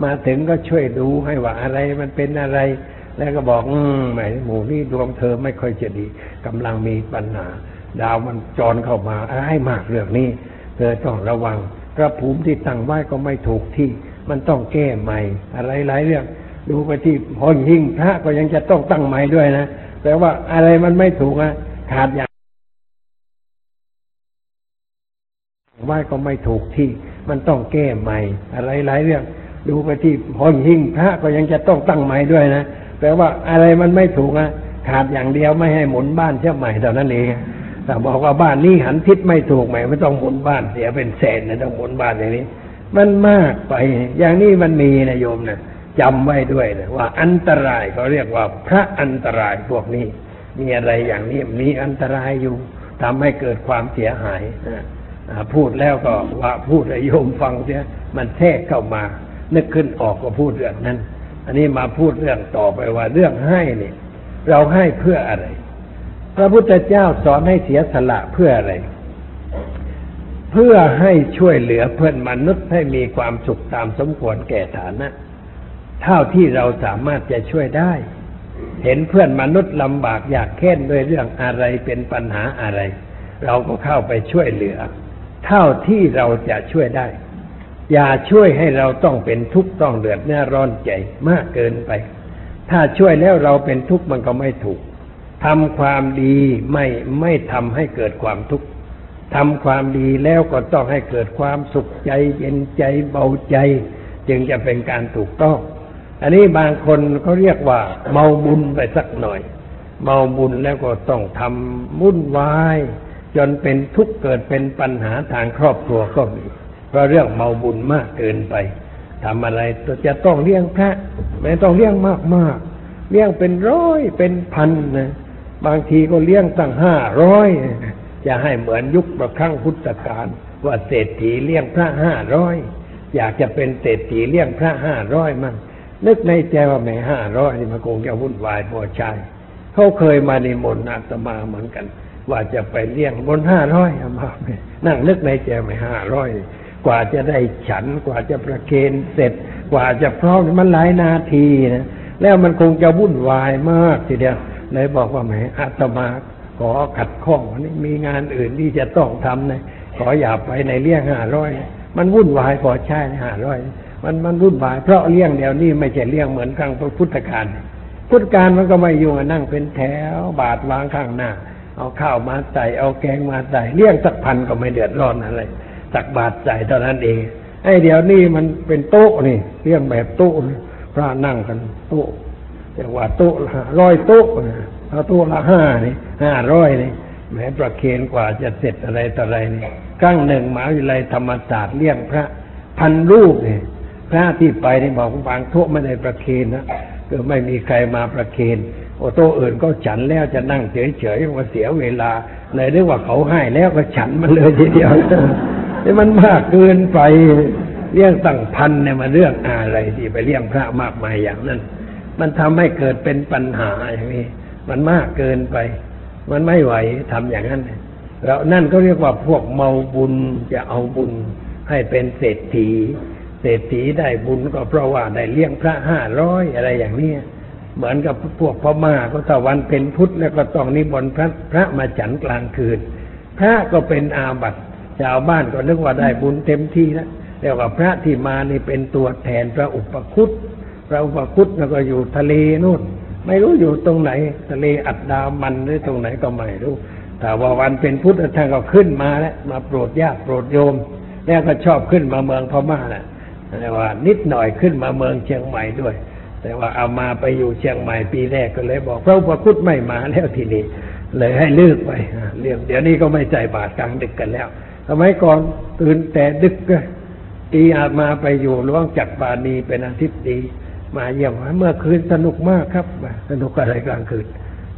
มาถึงก็ช่วยดูให้ว่าอะไรมันเป็นอะไร แล้วก็บอก อืมหมหมู่นี้ดวงเธอไม่ค่อยจะดีกำลังมีปัญหา ดาวมันจรเข้ามาให้มากเรื่องนี้ เธอต้องระวังพระภูมิที่ตั้งไว้ก็ไม่ถูกที่ มันต้องแก้ใหม่ อะไรหลายเรื่อง ดูไปที่พอยิ่งพระก็ยังจะต้องตั้งใหม่ด้วยนะแปลว่าอะไรมันไม่ถูกอะขาดอย่างไหว้ก็ไม่ถูกที่ มันต้องแก้ใหม่ อะไรหลายเรื่อง ดูไปที่พอยิ่งพระก็ยังจะต้องตั้งใหม่ด้วยนะแปลว่าอะไรมันไม่ถูกอะขาดอย่างเดียวไม่ให้หมุนบ้านเช่าใหม่เท่านั้นเอง แต่บอกว่าบ้านนี้หันทิศไม่ถูกไหมไม่ต้องหมุนบ้านเสียเป็นแสนนะต้องหมุนบ้านอย่างนี้ มันมากไป อย่างนี้มันมีนะโยมนะจำไว้ด้วยนะว่าอันตรายเขาเรียกว่าพระอันตรายพวกนี้ มีอะไรอย่างนี้มีอันตรายอยู่ทำให้เกิดความเสียหายนะพูดแล้วก็ว่าพูดให้โยมฟังเสียมันแทรกเข้ามา นึกขึ้นออกก็พูดเรื่องนั้น อันนี้มาพูดเรื่องต่อไปว่าเรื่องให้เนี่ยเราให้เพื่ออะไร พระพุทธเจ้าสอนให้เสียสละเพื่ออะไร เพื่อให้ช่วยเหลือเพื่อนมนุษย์ให้มีความสุขตามสมควรแก่ฐานะ เท่าที่เราสามารถจะช่วยได้ เห็นเพื่อนมนุษย์ลำบากอยากแค้นด้วยเรื่องอะไรเป็นปัญหาอะไร เราก็เข้าไปช่วยเหลือ เท่าที่เราจะช่วยได้ อย่าช่วยให้เราต้องเป็นทุกข์ต้องเดือดเนื้อร้อนใจมากเกินไป ถ้าช่วยแล้วเราเป็นทุกข์มันก็ไม่ถูก ทำความดีไม่ไม่ทำให้เกิดความทุกข์ทำความดีแล้วก็ต้องให้เกิดความสุขใจเย็นใจเบาใจ จึงจะเป็นการถูกต้อง อันนี้บางคนเขาเรียกว่า เมาบุญไปสักหน่อย เมาบุญแล้วก็ต้องทำวุ่นวาย จนเป็นทุกข์เกิดเป็นปัญหาทางครอบครัวก็มีเพราะเรื่องเมาบุญมากเกินไปทำอะไรจะต้องเลี้ยงพระไม่ต้องเลี้ยงมากมากเลี้ยงเป็นร้อยเป็นพันนะ บางทีก็เลี้ยงตั้งห้าร้อยจะให้เหมือนยุคประครั้งพุทธกาลว่าเศรษฐีเลี้ยงพระห้าร้อยอยากจะเป็นเศรษฐีเลี้ยงพระห้าร้อยมั่งนึกในใจว่าแม่ห้าร้อยนี่มันคงจะวุ่นวายพอใช่เขาเคยมาในมนต์อาตมาเหมือนกัน ว่าจะไปเลี้ยงบนห้าร้อยมานั่งนึกในใจไม่ห้าร้อยกว่าจะได้ฉันกว่าจะประเคนเสร็จ กว่าจะพร้อมมันหลายนาทีนะแล้วมันคงจะวุ่นวายมากทีเดียว เลยบอกว่าแหมอาตมาขอขัดข้องวันนี้มีงานอื่นที่จะต้องทำนะขออย่าไปในเลี้ยงห้าร้อยมันวุ่นวายพอใช่ห้าร้อยมันมันวุ่นวายเพราะเลี้ยงเดี๋ยวนี้ไม่ใช่เลี้ยงเหมือนครั้งพุทธกาลพุทธกาลมันก็ไม่ยุ่งนั่งเป็นแถวบาทวางข้างหน้า เอาข้าวมาใส่เอาแกงมาใส่เลี้ยงสักพันก็ไม่เดือดร้อนอะไรสักบาทใส่เท่านั้นเองไอ้เดี๋ยวนี้มันเป็นโต๊ะนี่เลี้ยงแบบโต๊ะพระนั่งกันโต๊ะ เรียกว่าโต๊ะร้อยโต๊ะเอาโต๊ะละห้านี่ห้าร้อยนี่แม้ประเคนกว่าจะเสร็จอะไรต่ออะไรนี่ครั้งหนึ่งมหาวิทยาลัยธรรมศาสตร์เลี้ยงพระพันรูปเนี่ยพระที่ไปนี่บอกบางโต๊ะไม่ได้ประเคนนะก็ไม่มีใครมาประเคนโอโต๊ะอื่นก็ฉันแล้วจะนั่งเฉยๆว่าเสียเวลาเลยเรียกว่าเขาให้แล้วก็ฉันมันเลยทีเดียวนี่มันมากเกินไปเลี้ยงตั้งพันเนี่ยมันเรื่องอะไรที่ไปเลี้ยงพระมากมายอย่างนั้น มันทำให้เกิดเป็นปัญหาอย่างนี้ มันมากเกินไป มันไม่ไหวทำอย่างนั้นแล้วนั่นก็เรียกว่าพวกเมาบุญจะเอาบุญให้เป็นเศรษฐี เศรษฐีได้บุญก็เพราะว่าได้เลี้ยงพระห้าร้อยอะไรอย่างนี้เหมือนกับพวกพม่าก็ตะวันเป็นพุทธแล้วก็ต้องนิมนต์พระพระมาฉันกลางคืน พระก็เป็นอาบัติชาวบ้านก็นึกว่าได้บุญเต็มที่แล้วเรียกว่าพระที่มานี่เป็นตัวแทนพระอุปคุต พระอุปคุตแล้วก็อยู่ทะเลนู่น ไม่รู้อยู่ตรงไหน ทะเลอัดดามันหรือตรงไหนก็ไม่รู้แต่ว่าวันเป็นพุทธท่านก็ขึ้นมาแล้วมาโปรดญาติโปรดโยม แล้วก็ชอบขึ้นมาเมืองพม่าน่ะแต่ว่านิดหน่อยขึ้นมาเมืองเชียงใหม่ด้วย แต่ว่าเอามาไปอยู่เชียงใหม่ปีแรกก็เลยบอกพระอุปคุตไม่มาแล้วทีนี้เลยให้เลือกไปเรื่องเดี๋ยวนี้ก็ไม่ใจบาตรกลางดึกกันแล้วสมัยก่อนตื่นแต่ดึกก็ตีอาจมาไปอยู่หลวงจักรบานีเป็นอาทิตย์ดี มาเยี่ยมเมื่อคืนสนุกมากครับ สนุกอะไรกลางคืน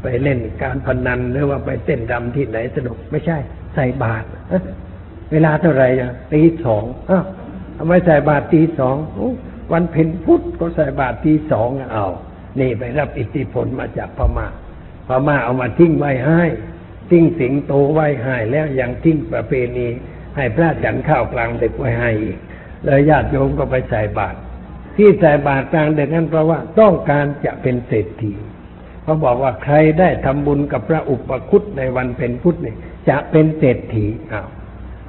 ไปเล่นการพนันหรือว่าไปเต้นรำที่ไหนสนุกไม่ใช่ ใส่บาตรเวลาเท่าไหร่อะตีสองอ้าวทำไมใส่บาตรตีสองอวันเพ็ญพุธก็ใส่บาตรตีสองอะเอานี่ไปรับอิทธิพลมาจากพม่าพม่าเอามาทิ้งไว้ให้ ทิ้งสิงโตไว้ให้แล้วยังทิ้งประเพณี ให้พระฉันข้าวกลางเดึกไว้ให้อีกเลยญาติโยมก็ไปใส่บาตร ที่ใส่บาตรกลางเดึกนั้นเพราะว่าต้องการจะเป็นเศรษฐีเขาบอกว่าใครได้ทำบุญกับพระอุปคุตในวันเพ็ญพุธเนี่ยจะเป็นเศรษฐีอ้าว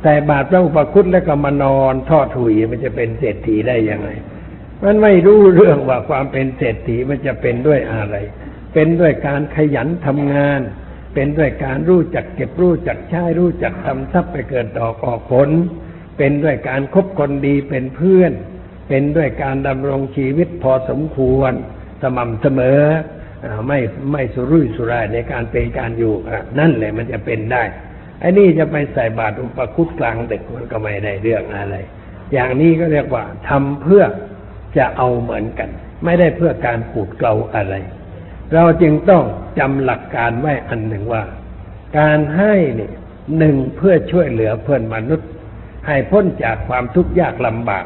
แต่บาตรพระอุปคุตแล้วก็มานอนทอดถุยมันจะเป็นเศรษฐีได้ยังไง มันไม่รู้เรื่องว่าความเป็นเศรษฐีมันจะเป็นด้วยอะไร เป็นด้วยการขยันทำงาน เป็นด้วยการรู้จักเก็บรู้จักใช้รู้จักทำทรัพย์ไปเกิดดอกออกผล เป็นด้วยการคบคนดีเป็นเพื่อน เป็นด้วยการดำรงชีวิตพอสมควรสม่ำเสมอไม่ไม่สุรุ่ยสุร่ายในการเป็นการอยู่นั่นแหละมันจะเป็นได้ไอ้นี่จะไปใส่บาตรอุปคุตกลางเด็กมันก็ไม่ได้เรื่องอะไร อย่างนี้ก็เรียกว่าทำเพื่อจะเอาเหมือนกัน ไม่ได้เพื่อการขูดเกลาอะไร เราจึงต้องจำหลักการไว้อันหนึ่งว่า การให้เนี่ยหนึ่งเพื่อช่วยเหลือเพื่อนมนุษย์ ให้พ้นจากความทุกข์ยากลำบาก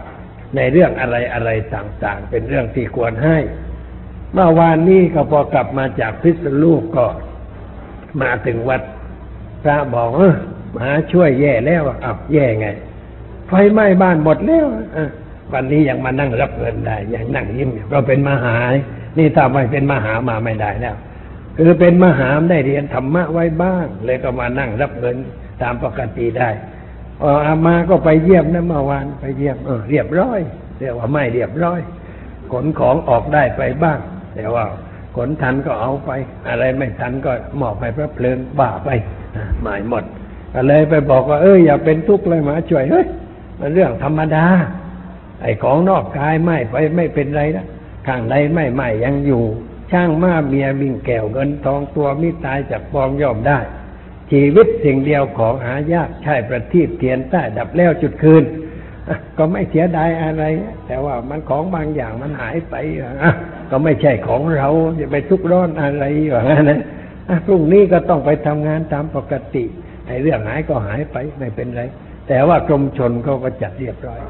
ในเรื่องอะไรอะไรต่างๆ เป็นเรื่องที่ควรให้ เมื่อวานนี้ก็พอกลับมาจากพิษณุโลกก็มาถึงวัดพระบอกเออมาช่วยแย่แล้วอ้าวแย่ไง ไฟไหม้บ้านหมดแล้ววันนี้ยังมานั่งรับเงินได้ยังนั่งยิ้มอยู่เราเป็นมหา นี่ถ้าไม่เป็นมหามาไม่ได้แล้ว คือเป็นมหาได้เรียนธรรมะไว้บ้างเลยก็มานั่งรับเงินตามปกติได้ อออามาก็ไปเยี่ยมนะเมื่อวานไปเยี่ยมเออเรียบร้อยเรียกว่าไม่เรียบร้อย ขนของออกได้ไปบ้าง แต่ว่าขนทันก็เอาไป อะไรไม่ทันก็หมอบให้พระเพลิงบ้าไปหมายหมดก็เลยไปบอกว่าเอออย่าเป็นทุกข์เลยมาช่วยเฮ้ยมันเรื่องธรรมดา ไอ้ของนอกกายไหม้ไปไม่เป็นไรนะข้างในไม่ไหม้ยังอยู่ ช่างมาเมียวิ่งแก้วเงินทองตัวมิตายจากปองย่อมได้ ชีวิตสิ่งเดียวของหายากใช่ประทีปเทียนใต้ดับแล้วจุดคืน ก็ไม่เสียดายอะไร แต่ว่ามันของบางอย่างมันหายไปก็ไม่ใช่ของเราจะไปทุกข์ร้อนอะไรอย่างนั้นนะพรุ่งนี้ก็ต้องไปทำงานตามปกติไอ้เรื่องหายก็หายไปไม่เป็นไร แต่ว่ากรมชนเขาก็จัดเรียบร้อย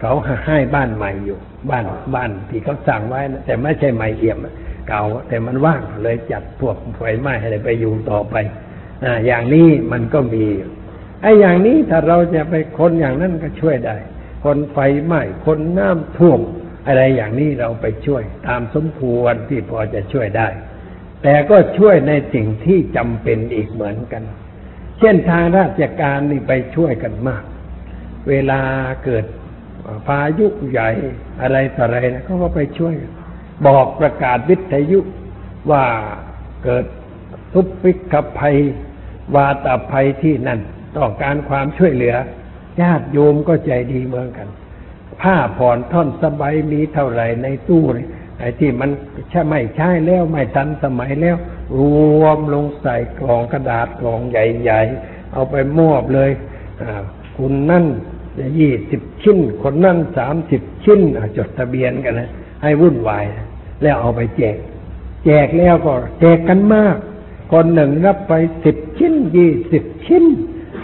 เขาให้บ้านใหม่อยู่ บ้านบ้านที่เขาสั่งไว้นะแต่ไม่ใช่ใหม่เอี่ยมเก่าแต่มันว่างเลยจัดพวกไฟไหม้ให้ไปอยู่ต่อไป อ่าอย่างนี้มันก็มีไอ้อย่างนี้ถ้าเราจะไปคนอย่างนั้นก็ช่วยได้ คนไฟไหม้คนน้ำท่วมอะไรอย่างนี้เราไปช่วย ตามสมควรที่พอจะช่วยได้ แต่ก็ช่วยในสิ่งที่จำเป็นอีกเหมือนกัน เช่นทางราชการนี่ไปช่วยกันมาก เวลาเกิดพายุใหญ่อะไรต่ออะไรนะเขาก็ไปช่วย บอกประกาศวิทยุว่าเกิดทุพพิกภัย วาตภัยที่นั่นต้องการความช่วยเหลือ ญาติโยมก็ใจดีเหมือนกัน ผ้าผ่อนท่อนสบายมีเท่าไหร่ในตู้ไอ้ที่มันใช่ไม่ใช่แล้วไม่ทันสมัยแล้ว รวมลงใส่กล่องกระดาษกล่องใหญ่ๆ เอาไปมอบเลยคุณนั่นยี่สิบชิ้น คนนั่นสามสิบชิ้นจดทะเบียนกันนะให้วุ่นวาย แล้วเอาไปแจก แจกแล้วก็แจกกันมาก คนหนึ่งรับไปสิบชิ้นยี่สิบชิ้น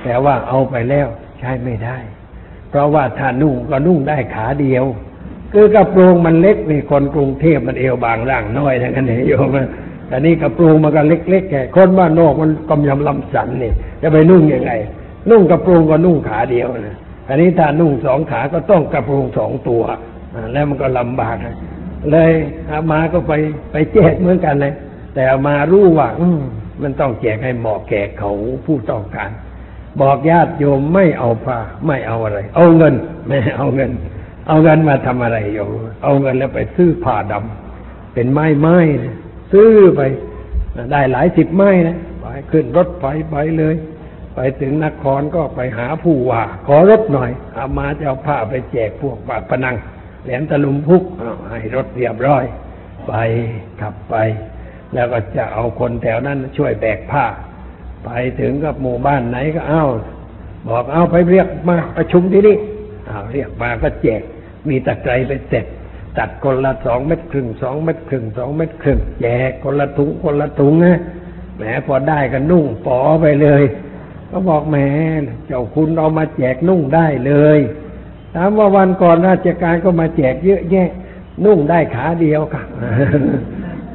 แต่ว่าเอาไปแล้วใช้ไม่ได้ เพราะว่าถ้านุ่งก็นุ่งได้ขาเดียว คือกระโปรงมันเล็กนี่คนกรุงเทพมันเอวบางร่างน้อยทั้งนั้นเองโยมนะแต่นี่กระโปรงมันก็เล็กๆแค่คนบ้านนอกมันกำยำลำสันนี่จะไปนุ่งยังไง นุ่งกระโปรงก็นุ่งขาเดียวนะอันนี้ถ้านุ่งสองขาก็ต้องกระโปรงสองตัวแล้วมันก็ลำบากเลยอามาก็ไปไปแจกเหมือนกันเลย แต่อามารู้ว่าอืมมันต้องแจกให้เหมาะแก่เขาผู้ต้องการ บอกญาติโยมไม่เอาผ้าไม่เอาอะไร เอาเงิน ไม่เอาเงิน เอาเงินมาทำอะไรโยมเอาเงินแล้วไปซื้อผ้าดำเป็นไม้ไม้นะซื้อไปได้หลายสิบไม้นะไปขึ้นรถไฟไปเลย ไปถึงนครก็ไปหาผู้ว่า ขอรถหน่อยเอามาจะเอาผ้าไปแจกพวกปากพนังแหลมตะลุมพุกอ้าวให้รถเรียบร้อย ไปขับไป แล้วก็จะเอาคนแถวนั้นช่วยแบกผ้า ไปถึงกับหมู่บ้านไหนก็เอ้า บอกเอาไปเรียกมาประชุมที่นี่เอาเรียกมาก็แจก มีตะไคร้ไปเสร็จ ตัดคนละสองเม็ดครึ่งสองเม็ดครึ่งสองเม็ดครึ่งแจกคนละถุงคนละถุงนะแหมพอได้ก็นุ่งปอไปเลย ก็บอกแหมเจ้าคุณเอามาแจกนุ่งได้เลยถามว่าวันก่อนราชการก็มาแจกเยอะแยะ นุ่งได้ขาเดียวค่ะ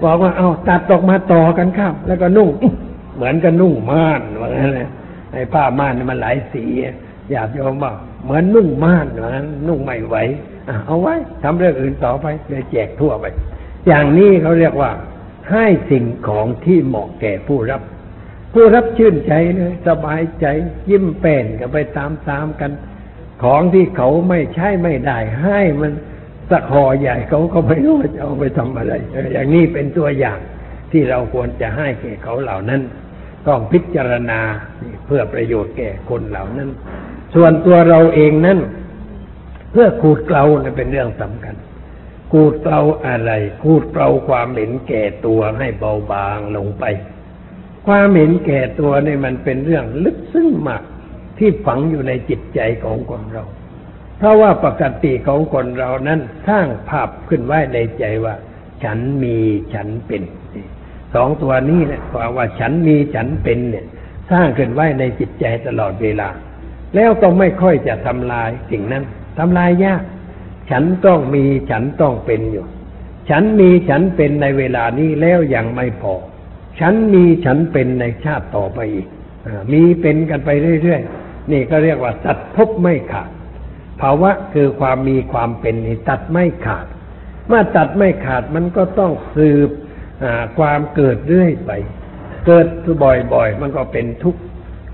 บอกว่าเอาตัดออกมาต่อกันครับ แล้วก็นุ่ง เหมือนกับนุ่งม่านว่างั้นเลยไอ้ผ้าม่านมันหลายสีอยากโยมบอกเหมือนนุ่งม่านว่างั้นนุ่งไม่ไหวเอาไว้ทำเรื่องอื่นต่อไปเลยแจกทั่วไป อย่างนี้เขาเรียกว่า ให้สิ่งของที่เหมาะแก่ผู้รับ ผู้รับชื่นใจเลยสบายใจยิ้มแป้นกันไปตามๆกัน ของที่เขาไม่ใช่ไม่ได้ ให้มัน สักหอใหญ่เขาก็ไม่รู้จะเอาไปทำอะไร อย่างนี้เป็นตัวอย่างที่เราควรจะให้แก่เขาเหล่านั้น ต้องพิจารณาเพื่อประโยชน์แก่คนเหล่านั้น ส่วนตัวเราเองนั้น เพื่อขูดเกลาเนี่ยเป็นเรื่องสำคัญขูดเกลาอะไรขูดเกลาความเห็นแก่ตัวให้เบาบางลงไป ความเห็นแก่ตัวนี่มันเป็นเรื่องลึกซึ้งมากที่ฝังอยู่ในจิตใจของคนเรา เพราะว่าปกติของคนเรานั้นสร้างภาพขึ้นไว้ในใจว่า ฉันมีฉันเป็นสองตัวนี้เนี่ยความว่าฉันมีฉันเป็นเนี่ย สร้างขึ้นไว้ในจิตใจตลอดเวลา แล้วก็ไม่ค่อยจะทำลายสิ่งนั้นทำลายยาก ฉันต้องมีฉันต้องเป็นอยู่ ฉันมีฉันเป็นในเวลานี้แล้วยังไม่พอ ฉันมีฉันเป็นในชาติต่อไปอีกมีเป็นกันไปเรื่อยๆนี่ก็เรียกว่าตัดภพไม่ขาด ภาวะคือความมีความเป็นนี่ตัดไม่ขาด เมื่อตัดไม่ขาดมันก็ต้องสืบความเกิดเรื่อยไป เกิดบ่อยๆ มันก็เป็นทุกข์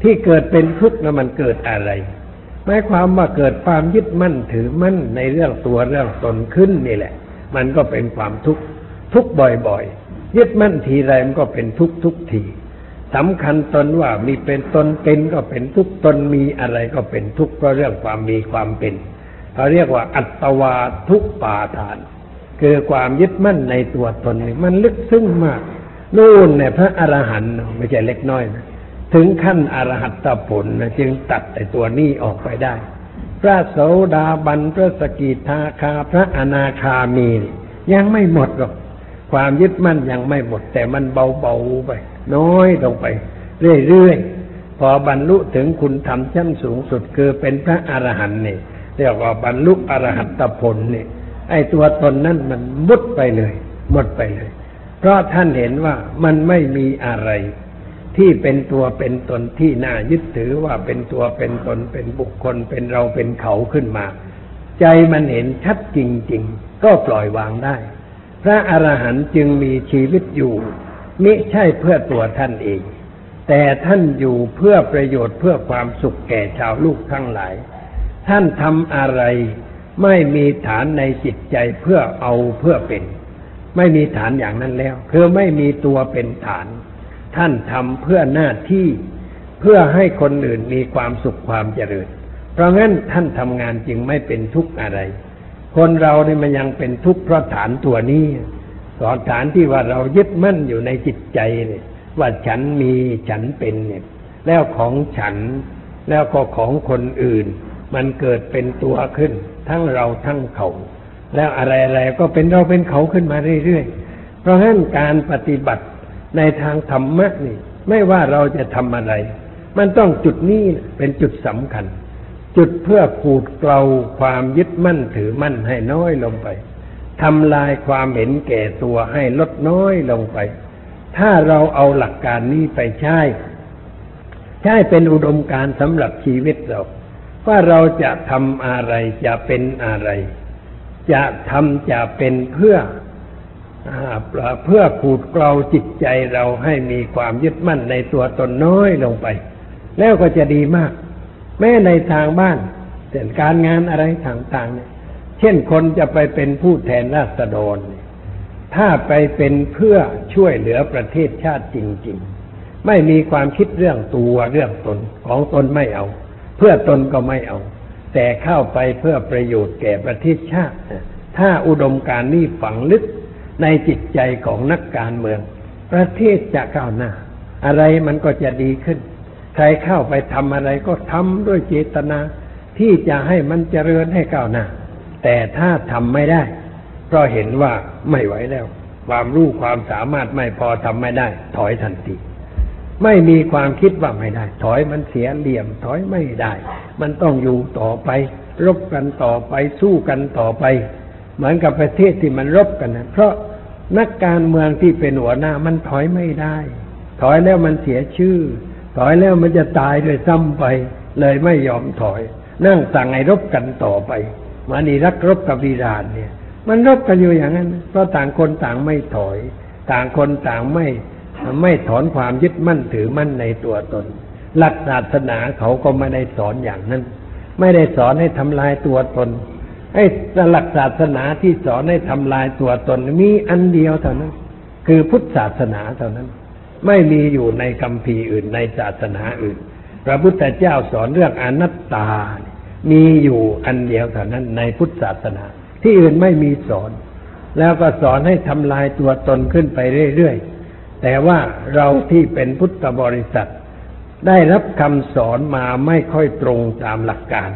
ที่เกิดเป็นทุกข์นะมันเกิดอะไรหมายความว่าเกิดความยึดมั่นถือมั่นในเรื่องตัวเรื่องตนขึ้นนี่แหละ มันก็เป็นความทุกข์ทุกบ่อยๆ ยึดมั่นทีไรมันก็เป็นทุกข์ทุกที สำคัญตนว่ามีเป็นตนเป็นก็เป็นทุกตนมีอะไรก็เป็นทุกเพราะเรื่องความมีความเป็นเขาเรียกว่าอัตวาทุกปาทาน คือความยึดมั่นในตัวตนนี่มันลึกซึ้งมากนู่นเนี่ยพระอรหันต์ไม่ใช่เล็กน้อยนะถึงขั้นอรหัตผลนะจึงตัดไอ้ตัวนี้ออกไปได้ พระโสดาบันพระสกิทาคาพระอนาคามี ยังไม่หมดหรอก ความยึดมั่นยังไม่หมด แต่มันเบาๆไป น้อยลงไป เรื่อยๆ พอบรรลุถึงคุณธรรมชั้นสูงสุดคือเป็นพระอรหันต์นี่เรียกว่าบรรลุอรหัตผลนี่ไอ้ตัวตนนั้นมันมุดไปเลย หมดไปเลย เพราะท่านเห็นว่ามันไม่มีอะไร ที่เป็นตัวเป็นตนที่น่ายึดถือว่าเป็นตัวเป็นตนเป็นบุคคลเป็นเราเป็นเขาขึ้นมา ใจมันเห็นชัดจริง ๆ ก็ปล่อยวางได้ พระอรหันต์จึงมีชีวิตอยู่ มิใช่เพื่อตัวท่านเอง แต่ท่านอยู่เพื่อประโยชน์เพื่อความสุขแก่ชาวลูกทั้งหลาย ท่านทำอะไรไม่มีฐานในจิตใจเพื่อเอาเพื่อเป็น ไม่มีฐานอย่างนั้นแล้ว คือไม่มีตัวเป็นฐาน ท่านทำเพื่อหน้าที่เพื่อให้คนอื่นมีความสุขความเจริญ เพราะงั้นท่านทำงานจึงไม่เป็นทุกข์อะไร คนเราเนี่ยมันยังเป็นทุกข์เพราะฐานตัวนี้สอนฐานที่ว่าเรายึดมั่นอยู่ในจิตใจเนี่ย ว่าฉันมีฉันเป็นเนี่ย แล้วของฉันแล้วก็ของคนอื่น มันเกิดเป็นตัวขึ้น ทั้งเราทั้งเขา แล้วอะไรๆก็เป็นเราเป็นเขาขึ้นมาเรื่อยๆ เพราะฉะนั้นการปฏิบัติในทางธรรมะนี่ ไม่ว่าเราจะทำอะไร มันต้องจุดนี้เป็นจุดสำคัญ จุดเพื่อขูดเกลาความยึดมั่นถือมั่นให้น้อยลงไปทำลายความเห็นแก่ตัวให้ลดน้อยลงไป ถ้าเราเอาหลักการนี้ไปใช้ ใช้เป็นอุดมการสำหรับชีวิตเรา ว่าเราจะทำอะไรจะเป็นอะไร จะทำจะเป็นเพื่ออเพื่อขูดเกลาจิตใจเราให้มีความยึดมั่นในตัวตนน้อยลงไป แล้วก็จะดีมาก แม้ในทางบ้านเช่นการงานอะไรต่างๆเนี่ย เช่นคนจะไปเป็นผู้แทนราษฎรเนี่ยถ้าไปเป็นเพื่อช่วยเหลือประเทศชาติจริง ๆ ไม่มีความคิดเรื่องตัวเรื่องตนของตนไม่เอา เพื่อตนก็ไม่เอา แต่เข้าไปเพื่อประโยชน์แก่ประเทศชาติ ถ้าอุดมการณ์นี้ฝังลึกในจิตใจของนักการเมือง ประเทศจะก้าวหน้า อะไรมันก็จะดีขึ้น ใครเข้าไปทำอะไรก็ทำด้วยเจตนา ที่จะให้มันเจริญให้ก้าวหน้า แต่ถ้าทำไม่ได้ เพราะเห็นว่าไม่ไหวแล้ว ความรู้ความสามารถไม่พอทำไม่ได้ ถอยทันที ไม่มีความคิดว่าไม่ได้ ถอยมันเสียเหลี่ยม ถอยไม่ได้ มันต้องอยู่ต่อไป รบกันต่อไปสู้กันต่อไป เหมือนกับประเทศที่มันรบกันนะเพราะนักการเมืองที่เป็นหัวหน้ามันถอยไม่ได้ ถอยแล้วมันเสียชื่อ ถอยแล้วมันจะตายด้วยซ้ำไป เลยไม่ยอมถอย นั่งสั่งให้รบกันต่อไปมานี่รักรบกับอิหร่านเนี่ย มันรบกันอยู่อย่างนั้น เพราะต่างคนต่างไม่ถอย ต่างคนต่างไม่ไม่ถอนความยึดมั่นถือมั่นในตัวตน หลักศาสนาเขาก็ไม่ได้สอนอย่างนั้น ไม่ได้สอนให้ทำลายตัวตนไอ้หลักศาสนาที่สอนให้ทำลายตัวตนมีอันเดียวเท่านั้น คือพุทธศาสนาเท่านั้น ไม่มีอยู่ในคัมภีอื่นในศาสนาอื่น พระพุทธเจ้าสอนเรื่องอนัตตา มีอยู่อันเดียวเท่านั้นในพุทธศาสนา ที่อื่นไม่มีสอน แล้วก็สอนให้ทำลายตัวตนขึ้นไปเรื่อยๆ แต่ว่าเราที่เป็นพุทธบริษัท ได้รับคำสอนมาไม่ค่อยตรงตามหลักการ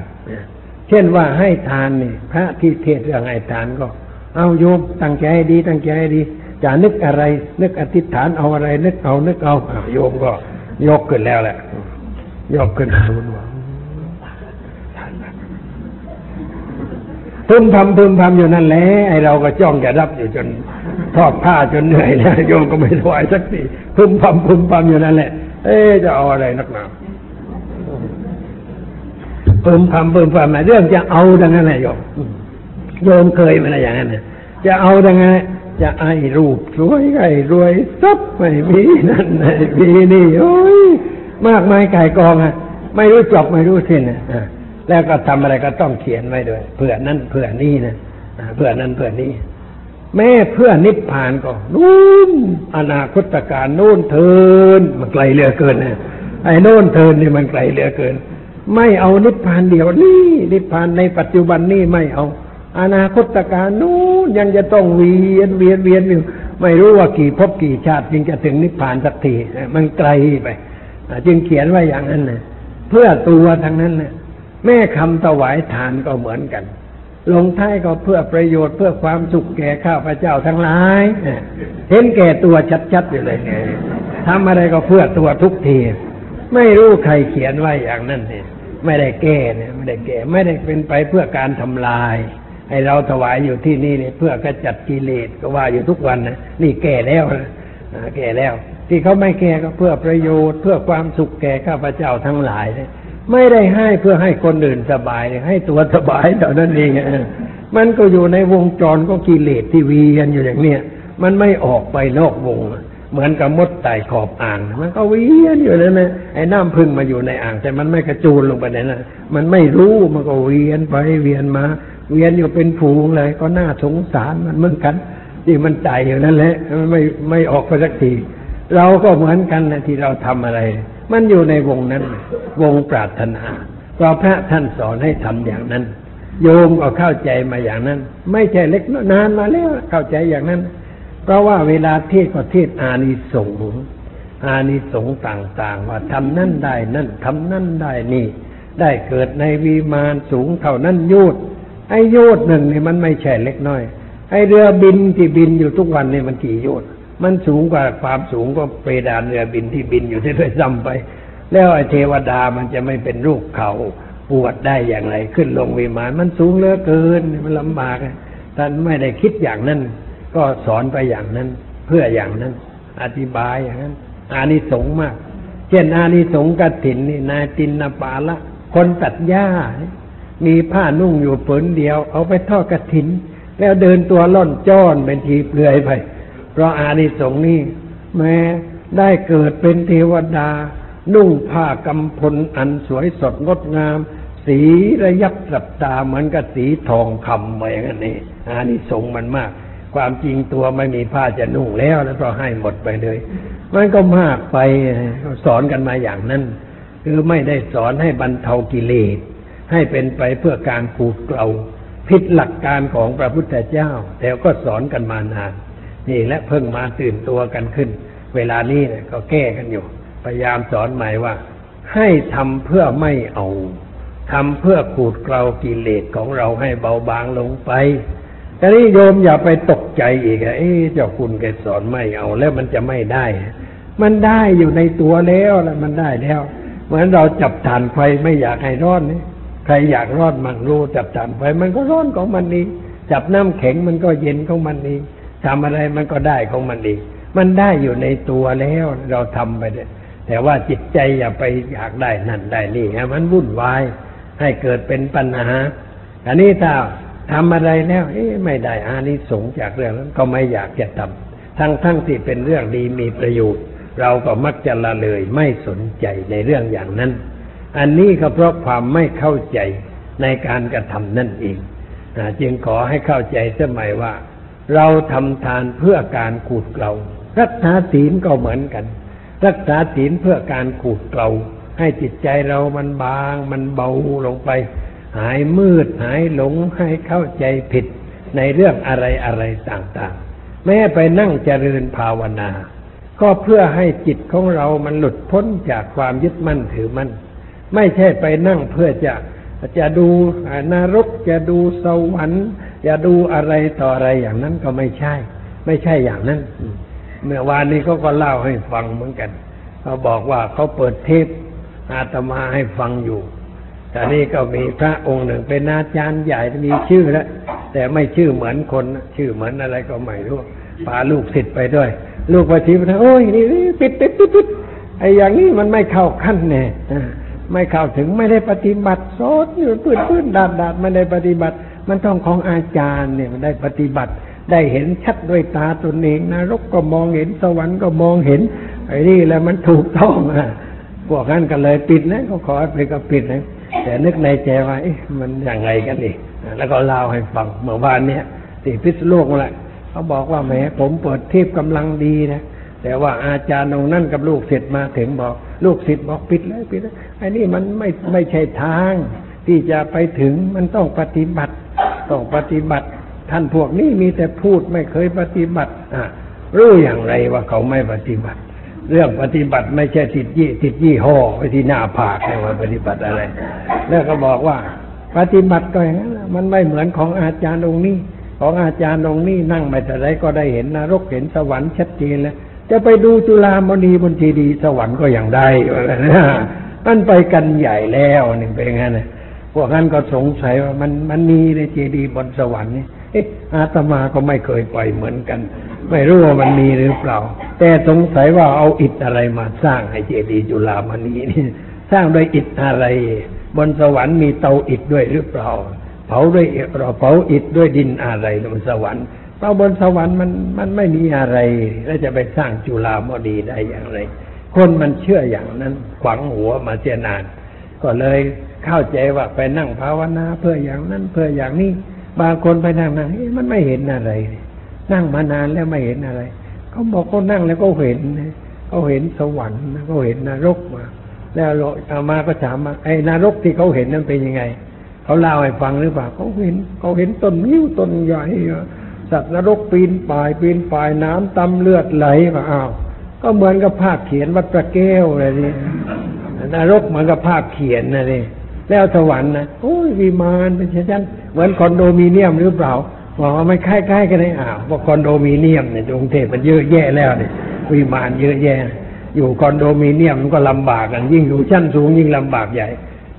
เช่นว่าให้ทานนี่พระที่เทศเรื่องให้ทานก็ เอาโยมตั้งใจให้ดีตั้งใจให้ดี จะนึกอะไร นึกอธิษฐานเอาอะไร นึกเอา นึกเอาโยมก็ ยกขึ้นแล้วแหละยกขึ้นทูลว่าพึมพำพึมพำอยู่นั่นแหละไอเราก็จ้องจะรับอยู่จนทอดผ้าจนเหนื่อยแล้วโยมก็ไม่ถวายสักทีพึมพำพึมพำอยู่นั่นแหละ เอ๊จะเอาอะไรนักหนาพึมพำพึมพำนะเรื่องจะเอาดังนั้นแหละโยมโยมเคยไหมนะอย่างนั้นนะจะเอาดังนั้น จะไอ้รูปสวยไอ้รวยซับไม่มีนั่นไม่มีนี่โอ้ยมากมายไก่กองอะ ไม่รู้จบไม่รู้สิ้นอะอะแล้วก็ทำอะไรก็ต้องเขียนไว้ด้วยเพื่อนั่นเพื่อนี่นะเพื่อนั่นเพื่อนี้แม่เพื่อนิพพานก็นู่นอนาคตการนู่นเทินมันไกลเหลือเกินนะไอ้โน่นเทินนี่มันไกลเหลือเกิน ไม่เอานิพพานเดียวนี่นิพพานในปัจจุบันนี่ไม่เอา อนาคตการนู่นยังจะต้องเวียนเวียนเวียนอยู่ไม่รู้ว่ากี่ภพกี่ชาติ จึงจะถึงนิพพานสักทีมันไกลไปจึงเขียนไว้อย่างนั้นนะเพื่อตัวทั้งนั้นนะแม่คำถวายทานก็เหมือนกัน ลงท้ายก็เพื่อประโยชน์เพื่อความสุขแก่ข้าพเจ้าทั้งหลายเห็นแก่ตัวชัดๆอยู่เลยไงทำอะไรก็เพื่อตัวทุกทีไม่รู้ใครเขียนไว้อย่างนั้นเนี่ยไม่ได้แก้เนี่ยไม่ได้แก้ ไม่ได้เป็นไปเพื่อการทำลาย ให้เราถวายอยู่ที่นี่เนี่ยเพื่อกระจัดกิเลสก็ว่าอยู่ทุกวันนะนี่แก่แล้วนะแก่แล้ว ที่เขาไม่แก่ก็เพื่อประโยชน์ เพื่อความสุขแก่ข้าพเจ้าทั้งหลายเนี่ยไม่ได้ให้เพื่อให้คนอื่นสบายเลยให้ตัวสบายเท่านั้นเองมันก็อยู่ในวงจรก็กิเลสที่วีกันอยู่อย่างเนี้ยมันไม่ออกไปนอกวง เหมือนกับมดไต่ขอบอ่างมันก็วียนอยู่นั่นนะไอ้น้ำพึ่งมาอยู่ในอ่าง แต่มันไม่กระจูนลงไปในนั้นมันไม่รู้มันก็เวียนไปเวียนมา เวียนอยู่เป็นผูงเลย ก็น่าสงสารมันเหมือนกันที่มันใจอยู่นั่นแหละมันไม่ไม่ออกไปสักทีเราก็เหมือนกันนะที่เราทำอะไร มันอยู่ในวงนั้น วงปรารถนาเพราะพระท่านสอนให้ทำอย่างนั้น โยมก็เข้าใจมาอย่างนั้น ไม่ใช่เล็กน้อยนานมาแล้วเข้าใจอย่างนั้น เพราะว่าเวลาเทศก็เทศอานิสงส์อานิสงส์ต่าง ๆ ว่าทำนั่นได้นั่นทำนั่นได้นี่ ได้เกิดในวีมานสูงเท่านั้นโยด ไอ้โยดหนึ่งเนี่ยมันไม่ใช่เล็กน้อย ไอ้เรือบินที่บินอยู่ทุกวันเนี่ยมันกี่โยดมันสูงกว่าความสูงก็เพดานเรือบินที่บินอยู่ที่ด้วยซ้ำไป แล้วไอ้เทวดามันจะไม่เป็นรูปเขาปวดได้อย่างไร ขึ้นลงวิมานมันสูงเหลือเกินมันลำบากท่านไม่ได้คิดอย่างนั้น ก็สอนไปอย่างนั้น เพื่ออย่างนั้น อธิบายอย่างนั้น อานิสงส์มาก เช่นอานิสงส์กถินนี่นายตินนปาละ คนตัดหญ้า มีผ้านุ่งอยู่ผืนเดียว เอาไปทอดกระถิน แล้วเดินตัวล่อนจ้อนเป็นทีเปลือยไปเพราะอานิสงส์นี่แม้ได้เกิดเป็นเทวดา นุ่งผ้ากำพลอันสวยสดงดงาม สีระยับสับตาเหมือนกับสีทองคำเหมือนกันนี่อานิสงส์มันมาก ความจริงตัวไม่มีผ้าจะนุ่งแล้วแล้วก็ให้หมดไปเลยมันก็มากไปสอนกันมาอย่างนั้น คือไม่ได้สอนให้บรรเทากิเลส ให้เป็นไปเพื่อการขูดเกลาผิดหลักการของพระพุทธเจ้า แต่ก็สอนกันมานาน นี่และเพิ่งมาตื่นตัวกันขึ้น เวลานี้เนี่ยก็แก้กันอยู่ พยายามสอนใหม่ว่า ให้ทำเพื่อไม่เอาทำเพื่อขูดเกลากิเลสของเราให้เบาบางลงไปแต่นี่โยมอย่าไปตกใจอีกอะเอ๊ะเจ้าคุณแกสอนไม่เอาแล้วมันจะไม่ได้ มันได้อยู่ในตัวแล้วแล้วมันได้แล้ว เหมือนเราจับถ่านไฟไม่อยากให้ร้อนนี่ ครอยากร้อนมันรู้จับถ่านไฟมันก็ร้อนของมันเองจับน้ำแข็งมันก็เย็นของมันเองทำอะไรมันก็ได้ของมันเองมันได้อยู่ในตัวแล้วเราทำไปเนี่ยแต่ว่าจิตใจอย่าไปอยากได้นั่นได้นี่ฮะมันวุ่นวายให้เกิดเป็นปัญหาอันนี้ถ้าทำอะไรแล้วเอ๊ะไม่ได้อานิสงส์จากเรื่องนั้นก็ไม่อยากจะทำทั้งทั้งที่เป็นเรื่องดีมีประโยชน์ เราก็มักจะละเลยไม่สนใจในเรื่องอย่างนั้น อันนี้ก็เพราะความไม่เข้าใจในการกระทำนั่นเองจึงขอให้เข้าใจสมัยว่า เราทำทานเพื่อการขูดเกลารักษาศีลก็เหมือนกัน รักษาศีลเพื่อการขูดเกลาให้จิตใจเรามันบาง มันเบาลงไป หายมืดหายหลงให้เข้าใจผิดในเรื่องอะไรอะไรต่างๆ แม้ไปนั่งเจริญภาวนา ก็เพื่อให้จิตของเรามันหลุดพ้นจากความยึดมั่นถือมั่น ไม่ใช่ไปนั่งเพื่อจะจะดูนรกจะดูสวรรค์จะดูอะไรต่ออะไรอย่างนั้นก็ไม่ใช่ ไม่ใช่อย่างนั้น เมื่อวานนี้เขาก็เล่าให้ฟังเหมือนกันเขาบอกว่าเขาเปิดเทปอาตมาให้ฟังอยู่แต่นี่ก็มีพระองค์หนึ่งเป็นอาจารย์ใหญ่มีชื่อแล้วแต่ไม่ชื่อเหมือนคนชื่อเหมือนอะไรก็ไม่รู้พาลูกศิษย์ไปด้วย ลูกไปทีไปโอ้ยนี่ปิดปิดปิดปิดไอ้อย่างนี้มันไม่เข้าขั้นแน่ ไม่เข้าถึงไม่ได้ปฏิบัติโซดอยู่พื้นพื้นดาดดาดไม่ได้ปฏิบัติ มันต้องของอาจารย์เนี่ยมันได้ปฏิบัติ ได้เห็นชัดด้วยตาตนเองนรกก็มองเห็นสวรรค์ก็มองเห็นไอ้นี่แหละมันถูกต้องอะพวกนั้นก็เลยปิดนะก็ขอไปก็ปิดนะแต่นึกในใจว่ามันอยังไงกันนี่แล้วก็เล่าให้ฟังเมื่อวานเนี้ยที่พิษณุโลกนั่นแหละเขาบอกว่าแหมผมเปิดเทพกำลังดีนะ แต่ว่าอาจารย์องนั่นกับลูกศิษย์มาถึงบอก ลูกศิษย์บอกปิดเลยปิดเลยไอ้นี่มันไม่ไม่ใช่ทาง ที่จะไปถึงมันต้องปฏิบัติ ต้องปฏิบัติ ท่านพวกนี้มีแต่พูดไม่เคยปฏิบัติ อะ รู้อย่างไรว่าเขาไม่ปฏิบัติ เรื่องปฏิบัติไม่ใช่ติดยี่ติดยี่ห้อไว้ที่หน้าผากเนี่ยว่าปฏิบัติอะไร แล้วก็บอกว่า ปฏิบัติก็อย่างนั้นแหละมันไม่เหมือนของอาจารย์องค์นี้ ของอาจารย์องค์นี้นั่งไปแต่ไรก็ได้เห็นนรกเห็นสวรรค์ชัดเจนแล้ว จะไปดูจุฬามณีบนทีดี สวรรค์ก็อย่างได้นะมันไปกันใหญ่แล้วนี่เป็นไงนะพวกนั้นก็สงสัยว่ามันมันมีในเจดีย์บนสวรรค์นี่เอ๊ะอาตมาก็ไม่เคยไปเหมือนกัน ไม่รู้ว่ามันมีหรือเปล่า แต่สงสัยว่าเอาอิฐอะไรมาสร้างให้เจดีย์จุฬามณีนี่สร้างด้วยอิฐอะไร บนสวรรค์มีเตาอิฐด้วยหรือเปล่า เผาด้วยเราเผาอิฐด้วยดินอะไรบนสวรรค์ เพราะบนสวรรค์มันมันไม่มีอะไร แล้วจะไปสร้างจุฬามณีได้อย่างไร คนมันเชื่ออย่างนั้นขวังหัวมาเสียนาน ก็เลยเข้าใจว่าไปนั่งภาวนาเพื่ออย่างนั้นเพื่ออย่างนี้ บางคนไปนั่งนั่งมันไม่เห็นอะไร นั่งมานานแล้วไม่เห็นอะไร เขาบอกเขานั่งแล้วก็เห็นเขาเห็นสวรรค์เขาเห็นนรกมา แล้วเอามาก็ถามมาไอ้นรกที่เขาเห็นนั้นเป็นยังไง เขาเล่าให้ฟังหรือเปล่าเขาเห็นเขาเห็นต้นนิ้วต้นใหญ่ สัตว์นรกปีนป่ายปีนป่ายน้ำตำเลือดไหลมาอ้าวก็เหมือนกับภาพเขียนวัดประแก้วเลยนี่นรกเหมือนกับภาพเขียนนะนี่แล้วสวรรค์นะโอ้ยวิมานเป็นเช่นนั้นเหมือนคอนโดมิเนียมหรือเปล่าบอกว่าไม่คล้ายๆกันเลยอ้าวว่าคอนโดมิเนียมเนี่ยกรุงเทพมันเยอะแยะแล้วเนี่ยวิมานเยอะแยะ อยู่คอนโดมิเนียมมันก็ลำบากกันยิ่งอยู่ชั้นสูงยิ่งลำบากใหญ่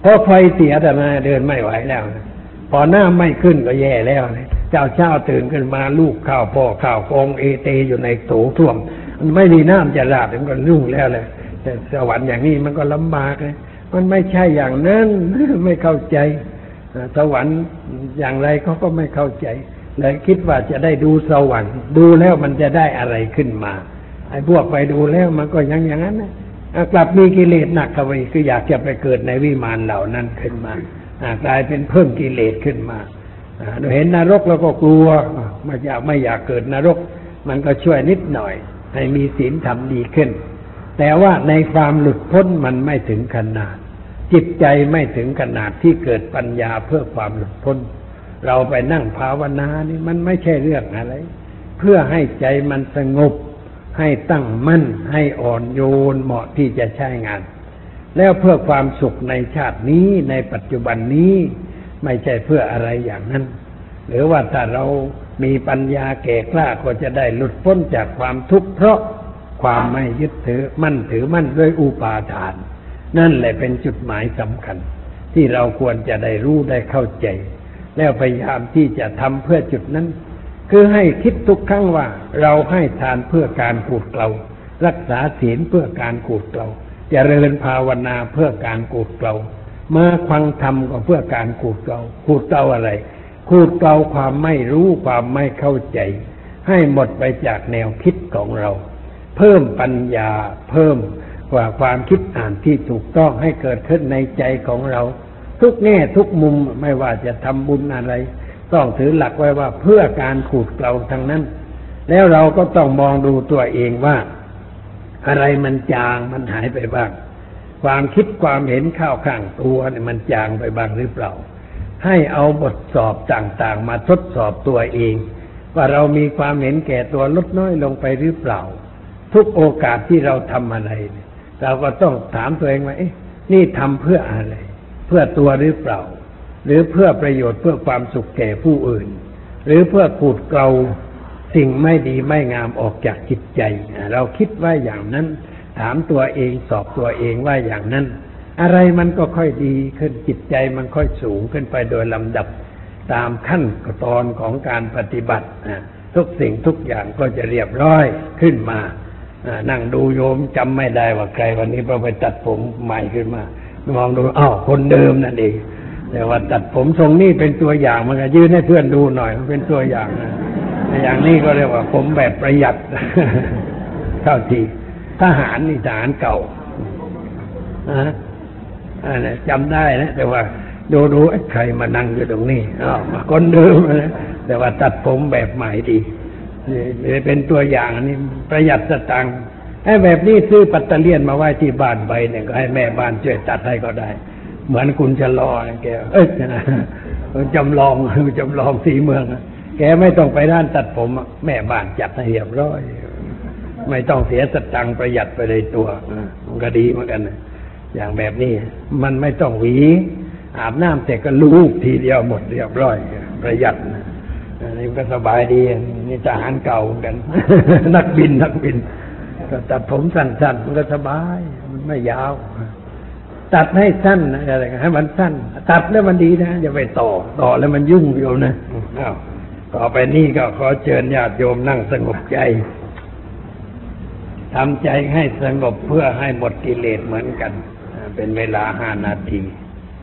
เพราะไฟเสียแต่มาเดินไม่ไหวแล้วนะพอหน้าไม่ขึ้นก็แย่แล้วนะ เจ้าเช้าตื่นขึ้นมาลูกข้าวพ่อข้าวกองเอเตอยู่ในโถท่วมมันไม่มีน้ำจะราดมันก็รุ่งแล้วเลยแต่สวรรค์อย่างนี้มันก็ลำบากเลยมันไม่ใช่อย่างนั้นไม่เข้าใจสวรรค์อย่างไรเขาก็ไม่เข้าใจเลยคิดว่าจะได้ดูสวรรค์ ดูแล้วมันจะได้อะไรขึ้นมาไอ้พวกไปดูแล้วมันก็ยังอย่างนั้นนะกลับมีกิเลสหนักเข้าไปคืออยากจะไปเกิดในวิมานเหล่านั้นขึ้นมากลายเป็นเพิ่มกิเลสขึ้นมา เราเห็นนรกแล้วก็กลัวไม่อยากไม่อยากเกิดนรก มันก็ช่วยนิดหน่อย ให้มีศีลธรรมดีขึ้น แต่ว่าในความหลุดพ้นมันไม่ถึงขนาด จิตใจไม่ถึงขนาดที่เกิดปัญญาเพื่อความหลุดพ้น เราไปนั่งภาวนานี่มันไม่ใช่เรื่องอะไร เพื่อให้ใจมันสงบ ให้ตั้งมั่น ให้อ่อนโยนเหมาะที่จะใช้งาน แล้วเพื่อความสุขในชาตินี้ในปัจจุบันนี้ ไม่ใช่เพื่ออะไรอย่างนั้น หรือว่าถ้าเรามีปัญญาแก่กล้าก็จะได้หลุดพ้นจากความทุกข์เพราะความไม่ยึดถือมั่นถือมั่นด้วยอุปาทาน นั่นแหละเป็นจุดหมายสำคัญ ที่เราควรจะได้รู้ได้เข้าใจ แล้วพยายามที่จะทำเพื่อจุดนั้น คือให้คิดทุกครั้งว่า เราให้ทานเพื่อการขูดเกลารักษาศีลเพื่อการขูดเกลาเจริญภาวนาเพื่อการขูดเกลา มาฟังธรรมก็เพื่อการขูดเกาขูดเกาอะไรขูดเกาความไม่รู้ความไม่เข้าใจ ให้หมดไปจากแนวคิดของเรา เพิ่มปัญญาเพิ่มกว่าความคิดอ่านที่ถูกต้องให้เกิดขึ้นในใจของเรา ทุกแง่ทุกมุมไม่ว่าจะทำบุญอะไร ต้องถือหลักไว้ว่าเพื่อการขูดเกลาทั้งนั้น แล้วเราก็ต้องมองดูตัวเองว่า อะไรมันจางมันหายไปบ้าง ความคิดความเห็นข้าวข้างตัวเนี่ยมันจางไปบ้างหรือเปล่า ให้เอาบทสอบต่างๆ มาทดสอบตัวเอง ว่าเรามีความเห็นแก่ตัวลดน้อยลงไปหรือเปล่า ทุกโอกาสที่เราทำอะไรเนี่ยเราก็ต้องถามตัวเองว่าเอ๊ะนี่ทำเพื่ออะไร เพื่อตัวหรือเปล่า หรือเพื่อประโยชน์เพื่อความสุขแก่ผู้อื่น หรือเพื่อขูดเกลาสิ่งไม่ดีไม่งามออกจากจิตใจ เราคิดว่าอย่างนั้น ถามตัวเองสอบตัวเองว่าอย่างนั้น อะไรมันก็ค่อยดีขึ้นจิตใจมันค่อยสูงขึ้นไปโดยลำดับตามขั้นตอนของการปฏิบัติทุกสิ่งทุกอย่างก็จะเรียบร้อยขึ้นมานั่งดูโยมจำไม่ได้ว่าใครวันนี้เราไปตัดผมใหม่ขึ้นมามองดูอ้าวคนเดิมนั่นเองแต่ว่าตัดผมทรงนี้เป็นตัวอย่างมันก็ยืนให้เพื่อนดูหน่อยมันเป็นตัวอย่างนะอย่างนี้ก็เรียกว่าผมแบบประหยัดเท่าที่ ทหารนี่ทหารเก่านะอันนี้จำได้นะ แต่ว่าดูดูไอ้ใครมานั่งอยู่ตรงนี้อ้าวมาคนเดิมนะแต่ว่าตัดผมแบบใหม่ดีเป็นตัวอย่างนนี้ประหยัดสตังค์ไอ้แบบนี้ซื้อปัตเตอร์เลียนมาไว้ที่บ้านใบหนึ่งก็ให้แม่บ้านช่วยตัดให้ก็ได้ เหมือนคุณชะลอแกเอ้ยนะจำลองจำลองสีเมืองนะแกไม่ต้องไปด้านตัดผมแม่บ้านจัดให้เรียบร้อย ไม่ต้องเสียสตังค์ประหยัดไปเลยตัวมันก็ดีเหมือนกันนะอย่างแบบนี้ มันไม่ต้องหวี อาบน้ำเสร็จก็ลูบทีเดียวหมดเรียบร้อย ประหยัดนะอันนี้ก็สบายดีนี่ทหารเก่าเหมือนกัน นักบินนักบินก็ตัดผมสั้นๆมันก็สบาย มันไม่ยาว ตัดให้สั้นอะไรให้มันสั้น ตัดแล้วมันดีนะอย่าไปต่อ ต่อแล้วมันยุ่งโยมนะอ้าวต่อไปนี่ก็ขอเชิญญาติโยมนั่งสงบใจ ทำใจให้สงบเพื่อให้หมดกิเลสเหมือนกัน เป็นเวลาห้านาที